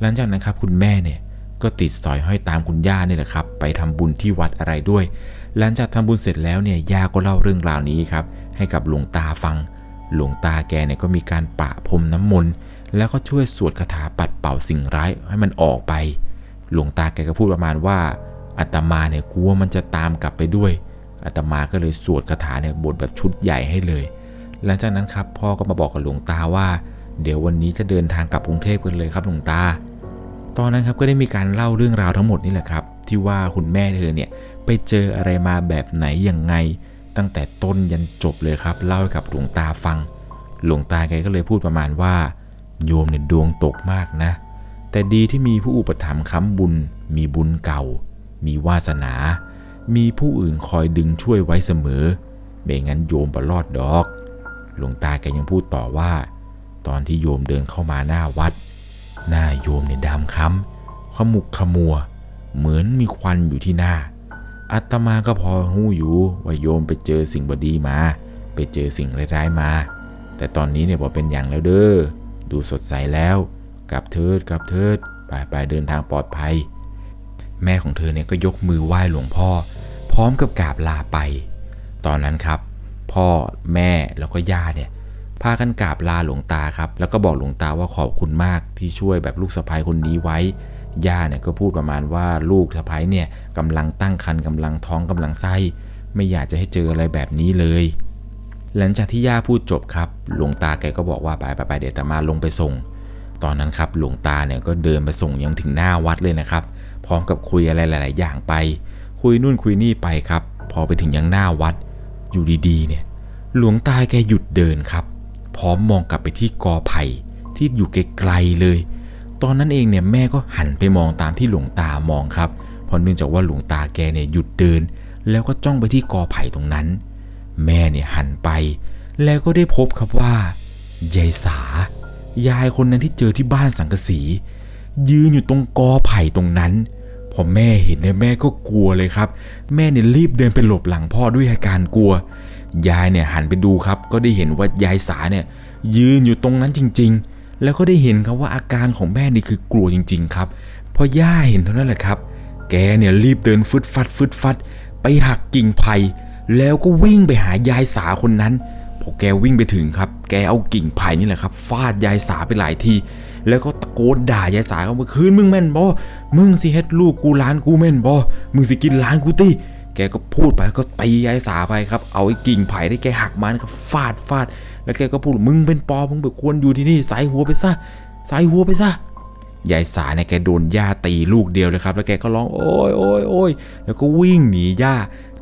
[SPEAKER 1] หลังจากนั้นครับคุณแม่เนี่ยก็ติดสอยห้อยตามคุณย่าเนี่ยแหละครับ ไปทำบุญที่วัดอะไรด้วย หลังจากทำบุญเสร็จแล้วเนี่ยย่าก็เล่าเรื่องราวนี้ครับ ให้กับหลวงตาฟัง หลวงตาแกเนี่ยก็มีการปะพรมน้ำมนต์แล้วก็ช่วยสวดคาถาปัดเป่าสิ่งร้ายให้มันออกไป หลวงตาแกก็พูดประมาณว่าอาตมาเนี่ยกลัวมันจะตามกลับไปด้วยอาตมาก็เลยสวดคาถาเนี่ยบทแบบชุดใหญ่ให้เลย หลังจากนั้นครับพ่อก็มาบอกกับหลวงตาว่า เดี๋ยววันนี้จะเดินทางกลับกรุงเทพกันเลยครับหลวงตา ตอนนั้นครับก็ได้มีการเล่าเรื่องราวทั้งหมดนี่แหละครับ ที่ว่าคุณแม่เธอเนี่ยไปเจออะไรมาแบบไหนยังไง ตั้งแต่ต้นยันจบเลยครับเล่าให้กับหลวงตาฟัง หลวงตาแกก็เลยพูดประมาณว่า โยมเนี่ยดวงตกมากนะ แต่ดีที่มีผู้อุปถัมภ์ค้ำบุญ มีบุญเก่า มีวาสนา มีผู้อื่นคอยดึงช่วยไว้เสมอไม่งั้นโยมบระลอดดอก หลวงตาแกยังพูดต่อว่า ตอนที่โยมเดินเข้ามาหน้าวัด หน้าโยมเนี่ยดำค้ำขมุกขมัว เหมือนมีควันอยู่ที่หน้าอัตมาก็พอหู้อยู่ว่าโยมไปเจอสิ่งบดีมา ไปเจอสิ่งร้ายๆมา แต่ตอนนี้เนี่ยพอเป็นอย่างแล้วเด้อดูสดใสแล้วกลับเถิดกลับเถิดไปไปเดินทางปลอดภัย แม่ของเธอเนี่ยก็ยกมือไหว้หลวงพ่อ พร้อมกับกราบลาไป ตอนนั้นครับ พ่อแม่แล้วก็ย่าเนี่ย พากันกราบลาหลวงตาครับ แล้วก็บอกหลวงตาว่าขอบคุณมากที่ช่วยแบบลูกสะใภ้คนนี้ไว้ ย่าเนี่ยก็พูดประมาณว่าลูกสะใภ้เนี่ยกำลังตั้งครรภ์กำลังท้องกำลังไส้ ไม่อยากจะให้เจออะไรแบบนี้เลย หลังจากที่ย่าพูดจบครับ หลวงตาแกก็บอกว่าไปไปไปเดี๋ยวอาตมาลงไปส่ง ตอนนั้นครับหลวงตาเนี่ยก็เดินไปส่งยังถึงหน้าวัดเลยนะครับ พร้อมกับคุยอะไรหลาย ๆ อย่างไป คุยนู่นคุยนี่ไปครับ พอไปถึงยังหน้าวัด อยู่ดี ๆ เนี่ย หลวงตาแกหยุดเดินครับ พร้อมมองกลับไปที่กอไผ่ที่อยู่ไกลๆเลย ตอนนั้นเองเนี่ยแม่ก็หันไปมองตามที่หลวงตามองครับ เพราะเนื่องจากว่าหลวงตาแกเนี่ยหยุดเดิน แล้วก็จ้องไปที่กอไผ่ตรงนั้น แม่เนี่ยหันไป แล้วก็ได้พบครับว่ายายสา ยายคนนั้นที่เจอที่บ้านสังกสี ยืนอยู่ตรงกอไผ่ตรงนั้นพอแม่เห็นเนี่ยแม่ก็กลัวเลยครับ แม่เนี่ยรีบเดินไปหลบหลังพ่อด้วยอาการกลัว ยายเนี่ยหันไปดูครับ ก็ได้เห็นว่ายายสาเนี่ยยืนอยู่ตรงนั้นจริง ๆ แล้วก็ได้เห็นครับว่าอาการของแม่นี่คือกลัวจริง ๆ ครับพอย่าเห็นเท่านั้นแหละครับ แกเนี่ยรีบเดินฟึดฟัดฟึดฟัด ไปหักกิ่งไผ่แล้วก็วิ่งไปหายายสาคนนั้นพอแกวิ่งไปถึงครับ แกเอากิ่งไผ่นี่แหละครับฟาดยายสาไปหลายที แล้วก็ตะโกนด่ายายสาเขาเมื่อคืนมึงแม่นบอมึงสิเฮ็ดลูกกูล้านกูแม่นบอมึงสิกินล้านกูตี แกก็พูดไปแล้วก็ตียายสาไปครับ เอาไอ้กิ่งไผ่ที่แกหักมานี่ก็ฟาดฟาด แล้วแกก็พูดมึงเป็นปอมึงไปควรอยู่ที่นี่ใส่หัวไปซะใส่หัวไปซะยายสาเนี่ยแกโดนย่าตีลูกเดียวเลยครับ แล้วแกก็ร้องโอ้ยโอ้ยโอ้ยแล้วก็วิ่งหนีย่า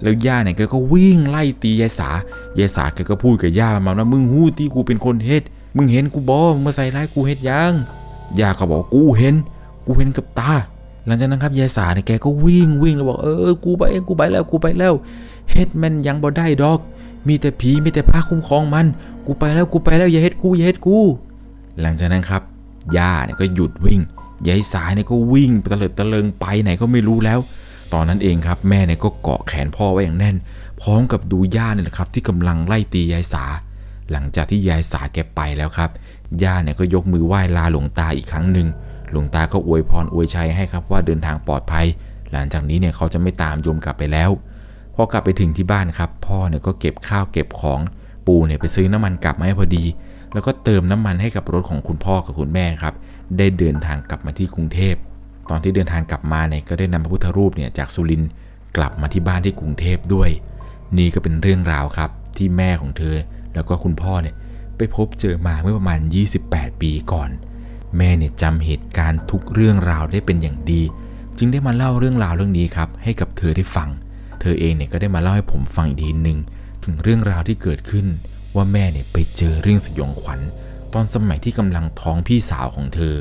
[SPEAKER 1] แล้วย่าเนี่ยแกก็วิ่งไล่ตียายสายายสาแกก็พูดกับย่าประมาณว่ามึงหู้ที่กูเป็นคนเฮ็ด มึงเห็นกูบอมึงมาใส่ร้ายกูเฮ็ดยังย่าก็บอกกูเห็น กูเห็นกับตา หลังจากนั้นครับยายสาเนี่ยแกก็วิ่งวิ่งแล้วบอกเออกูไปเองกูไปแล้วกูไปแล้วเฮ็ดแมนยังบ่ได้ดอก มีแต่ผีมีแต่พระคุ้มครองมัน กูไปแล้วกูไปแล้วอย่าเฮ็ดกูอย่าเฮ็ดกู หลังจากนั้นครับย่าเนี่ยก็หยุดวิ่งยายสายเนี่ยก็วิ่งตะเลิดตะเลิงไปไหนก็ไม่รู้แล้ว ตอนนั้นเองครับแม่เนี่ยก็เกาะแขนพ่อไว้อย่างแน่น พร้อมกับดูย่าเนี่ยแหละครับ ที่กำลังไล่ตียายสา หลังจากที่ยายสาแกไปแล้วครับย่าเนี่ยก็ยกมือไหว้ลาหลวงตาอีกครั้งหนึ่ง หลวงตาก็อวยพรอวยชัยให้ครับว่าเดินทางปลอดภัย หลังจากนี้เนี่ยเขาจะไม่ตามโยมกลับไปแล้ว พอกลับไปถึงที่บ้านครับ พ่อเนี่ยก็เก็บข้าวเก็บของ ปู่เนี่ยไปซื้อน้ำมันกลับมาให้พอดี แล้วก็เติมน้ำมันให้กับรถของคุณพ่อกับคุณแม่ครับ ได้เดินทางกลับมาที่กรุงเทพ ตอนที่เดินทางกลับมาเนี่ยก็ได้นำพระพุทธรูปเนี่ยจากสุรินกลับมาที่บ้านที่กรุงเทพด้วย นี่ก็เป็นเรื่องราวครับที่แม่ของเธอ แล้วก็คุณพ่อเนี่ยไปพบเจอมาเมื่อประมาณ 28 ปีก่อน แม่เนี่ยจำเหตุการณ์ทุกเรื่องราวได้เป็นอย่างดี จึงได้มาเล่าเรื่องราวเรื่องนี้ครับให้กับเธอได้ฟัง เธอเองเนี่ยก็ได้มาเล่าให้ผมฟังอีกทีหนึ่งถึงเรื่องราวที่เกิดขึ้น ว่าแม่เนี่ยไปเจอเรื่องสยองขวัญ ตอนสมัยที่กำลังท้องพี่สาวของเธอ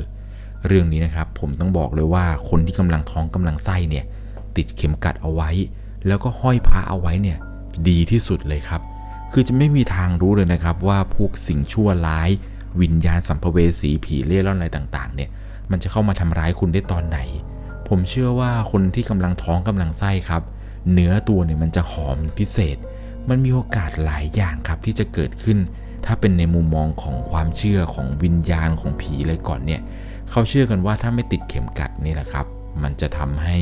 [SPEAKER 1] เรื่องนี้นะครับผมต้องบอกเลยว่าคนที่กำลังท้องกำลังไส้เนี่ยติดเข็มกัดเอาไว้ แล้วก็ห้อยพระเอาไว้เนี่ยดีที่สุดเลยครับ คือจะไม่มีทางรู้เลยนะครับว่าพวกสิ่งชั่วร้าย วิญญาณสัมภเวสีผีเล่ร่อนอะไรต่าง ๆ เนี่ย มันจะเข้ามาทำร้ายคุณได้ตอนไหน ผมเชื่อว่าคนที่กำลังท้องกำลังไส้ครับ เนื้อตัวเนี่ยมันจะหอมพิเศษ มันมีโอกาสหลายอย่างครับที่จะเกิดขึ้น ถ้าเป็นในมุมมองของความเชื่อของวิญญาณของผีเลยก่อนเนี่ยเขาเชื่อกันว่าถ้าไม่ติดเข็มกัดนี่แหละครับ มันจะทำให้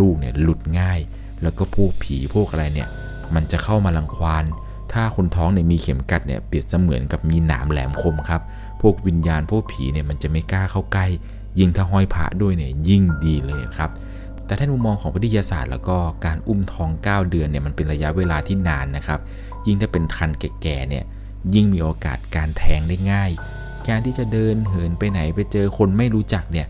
[SPEAKER 1] ลูกเนี่ยหลุดง่าย แล้วก็พวกผีพวกอะไรเนี่ยมันจะเข้ามาลังควาน ถ้าคนท้องเนี่ยมีเข็มกัดเนี่ยเปรียบเสมือนกับมีหนามแหลมคมครับ พวกวิญญาณพวกผีเนี่ยมันจะไม่กล้าเข้าใกล้ ยิ่งถ้าห้อยพระด้วยเนี่ยยิ่งดีเลยครับ แต่ถ้ามุมมองของวิทยาศาสตร์ แล้วก็การอุ้มท้อง 9 เดือนเนี่ยมันเป็นระยะเวลาที่นานนะครับ ยิ่งถ้าเป็นคันแก่ๆเนี่ยยิ่งมีโอกาสการแทงได้ง่าย การที่จะเดินเหินไปไหนไปเจอคนไม่รู้จักเนี่ย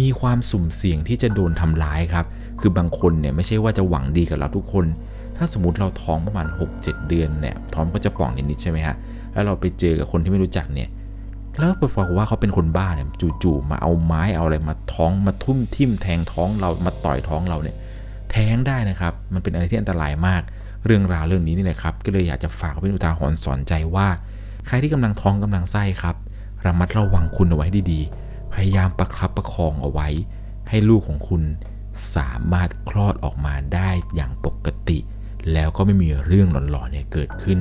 [SPEAKER 1] มีความสุ่มเสี่ยงที่จะโดนทำร้ายครับ คือบางคนเนี่ยไม่ใช่ว่าจะหวังดีกับเราทุกคน ถ้าสมมติเราท้องประมาณ 6-7 เดือนเนี่ยท้องก็จะป่องนิดๆใช่ไหมฮะแล้วเราไปเจอกับคนที่ไม่รู้จักเนี่ยแล้วปรากฏว่าเขาเป็นคนบ้าเนี่ยจู่ๆมาเอาไม้เอาอะไรมาท้องมาทุ่มทิ่มแทงท้องเรามาต่อยท้องเราเนี่ยแท้งได้นะครับ มันเป็นอะไรที่อันตรายมาก เรื่องราวเรื่องนี้นี่แหละครับก็เลยอยากจะฝากเป็นอุทาหรณ์สอนใจว่า ใครที่กำลังท้องกำลังไส้ครับระมัดระวังคุณเอาไว้ดีๆ พยายามประครับประคองเอาไว้ ให้ลูกของคุณสามารถคลอดออกมาได้อย่างปกติ แล้วก็ไม่มีเรื่องหลอนๆเนี่ยเกิดขึ้น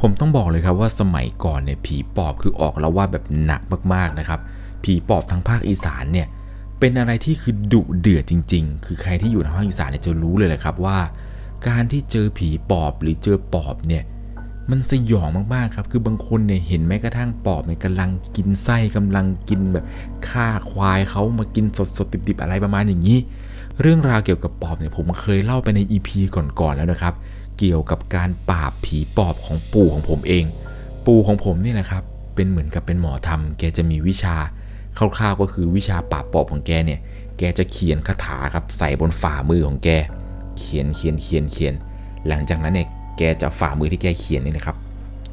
[SPEAKER 1] ผมต้องบอกเลยครับว่าสมัยก่อนเนี่ยผีปอบคือออกแล้วว่าแบบหนักมากๆนะครับ ผีปอบทางภาคอีสานเนี่ยเป็นอะไรที่คือดุเดือดจริง ๆ คือใครที่อยู่ทางภาคอีสานเนี่ยจะรู้เลยแหละครับว่า การที่เจอผีปอบหรือเจอปอบเนี่ยมันสยองมากๆครับ คือบางคนเนี่ยเห็นแม้กระทั่งปอบเนี่ยกำลังกินไส้กำลังกินแบบฆ่าควายเขามากินสดๆดิบๆอะไรประมาณอย่างนี้ เรื่องราวเกี่ยวกับปอบเนี่ยผมเคยเล่าไปใน EP ก่อนๆแล้วนะครับ เกี่ยวกับการปราบผีปอบของปู่ของผมเอง ปู่ของผมนี่แหละครับ เป็นเหมือนกับเป็นหมอธรรม แกจะมีวิชาคร่าวๆก็คือวิชาปราบปอบของแกเนี่ย แกจะเขียนคาถาครับใส่บนฝ่ามือของแก เขียนเขียนเขียนเขียน หลังจากนั้นเนี่ยแกจะฝ่ามือที่แกเขียนนี่นะครับ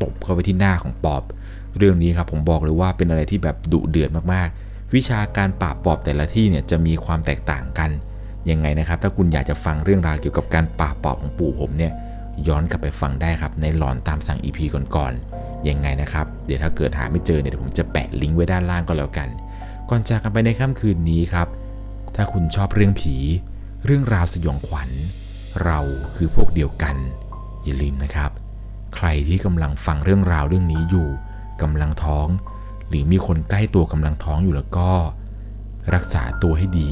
[SPEAKER 1] ตบเข้าไปที่หน้าของปอบ เรื่องนี้ครับผมบอกเลยว่าเป็นอะไรที่แบบดุเดือดมากๆ วิชาการปราบปอบแต่ละที่เนี่ยจะมีความแตกต่างกัน ยังไงนะครับ ถ้าคุณอยากจะฟังเรื่องราวเกี่ยวกับการปราปอบของปู่ผมเนี่ยย้อนกลับไปฟังได้ครับ ในหลอนตามสั่ง EP ก่อนๆยังไงนะครับ เดี๋ยวถ้าเกิดหาไม่เจอเนี่ยผมจะแปะลิงก์ไว้ด้านล่างก็แล้วกัน ก่อนจากกันไปในค่ำคืนนี้ครับ ถ้าคุณชอบเรื่องผี เรื่องราวสยองขวัญ เราคือพวกเดียวกัน อย่าลืมนะครับ ใครที่กำลังฟังเรื่องราวเรื่องนี้อยู่กำลังท้อง หรือมีคนใกล้ตัวกำลังท้องอยู่แล้วก็ รักษาตัวให้ดี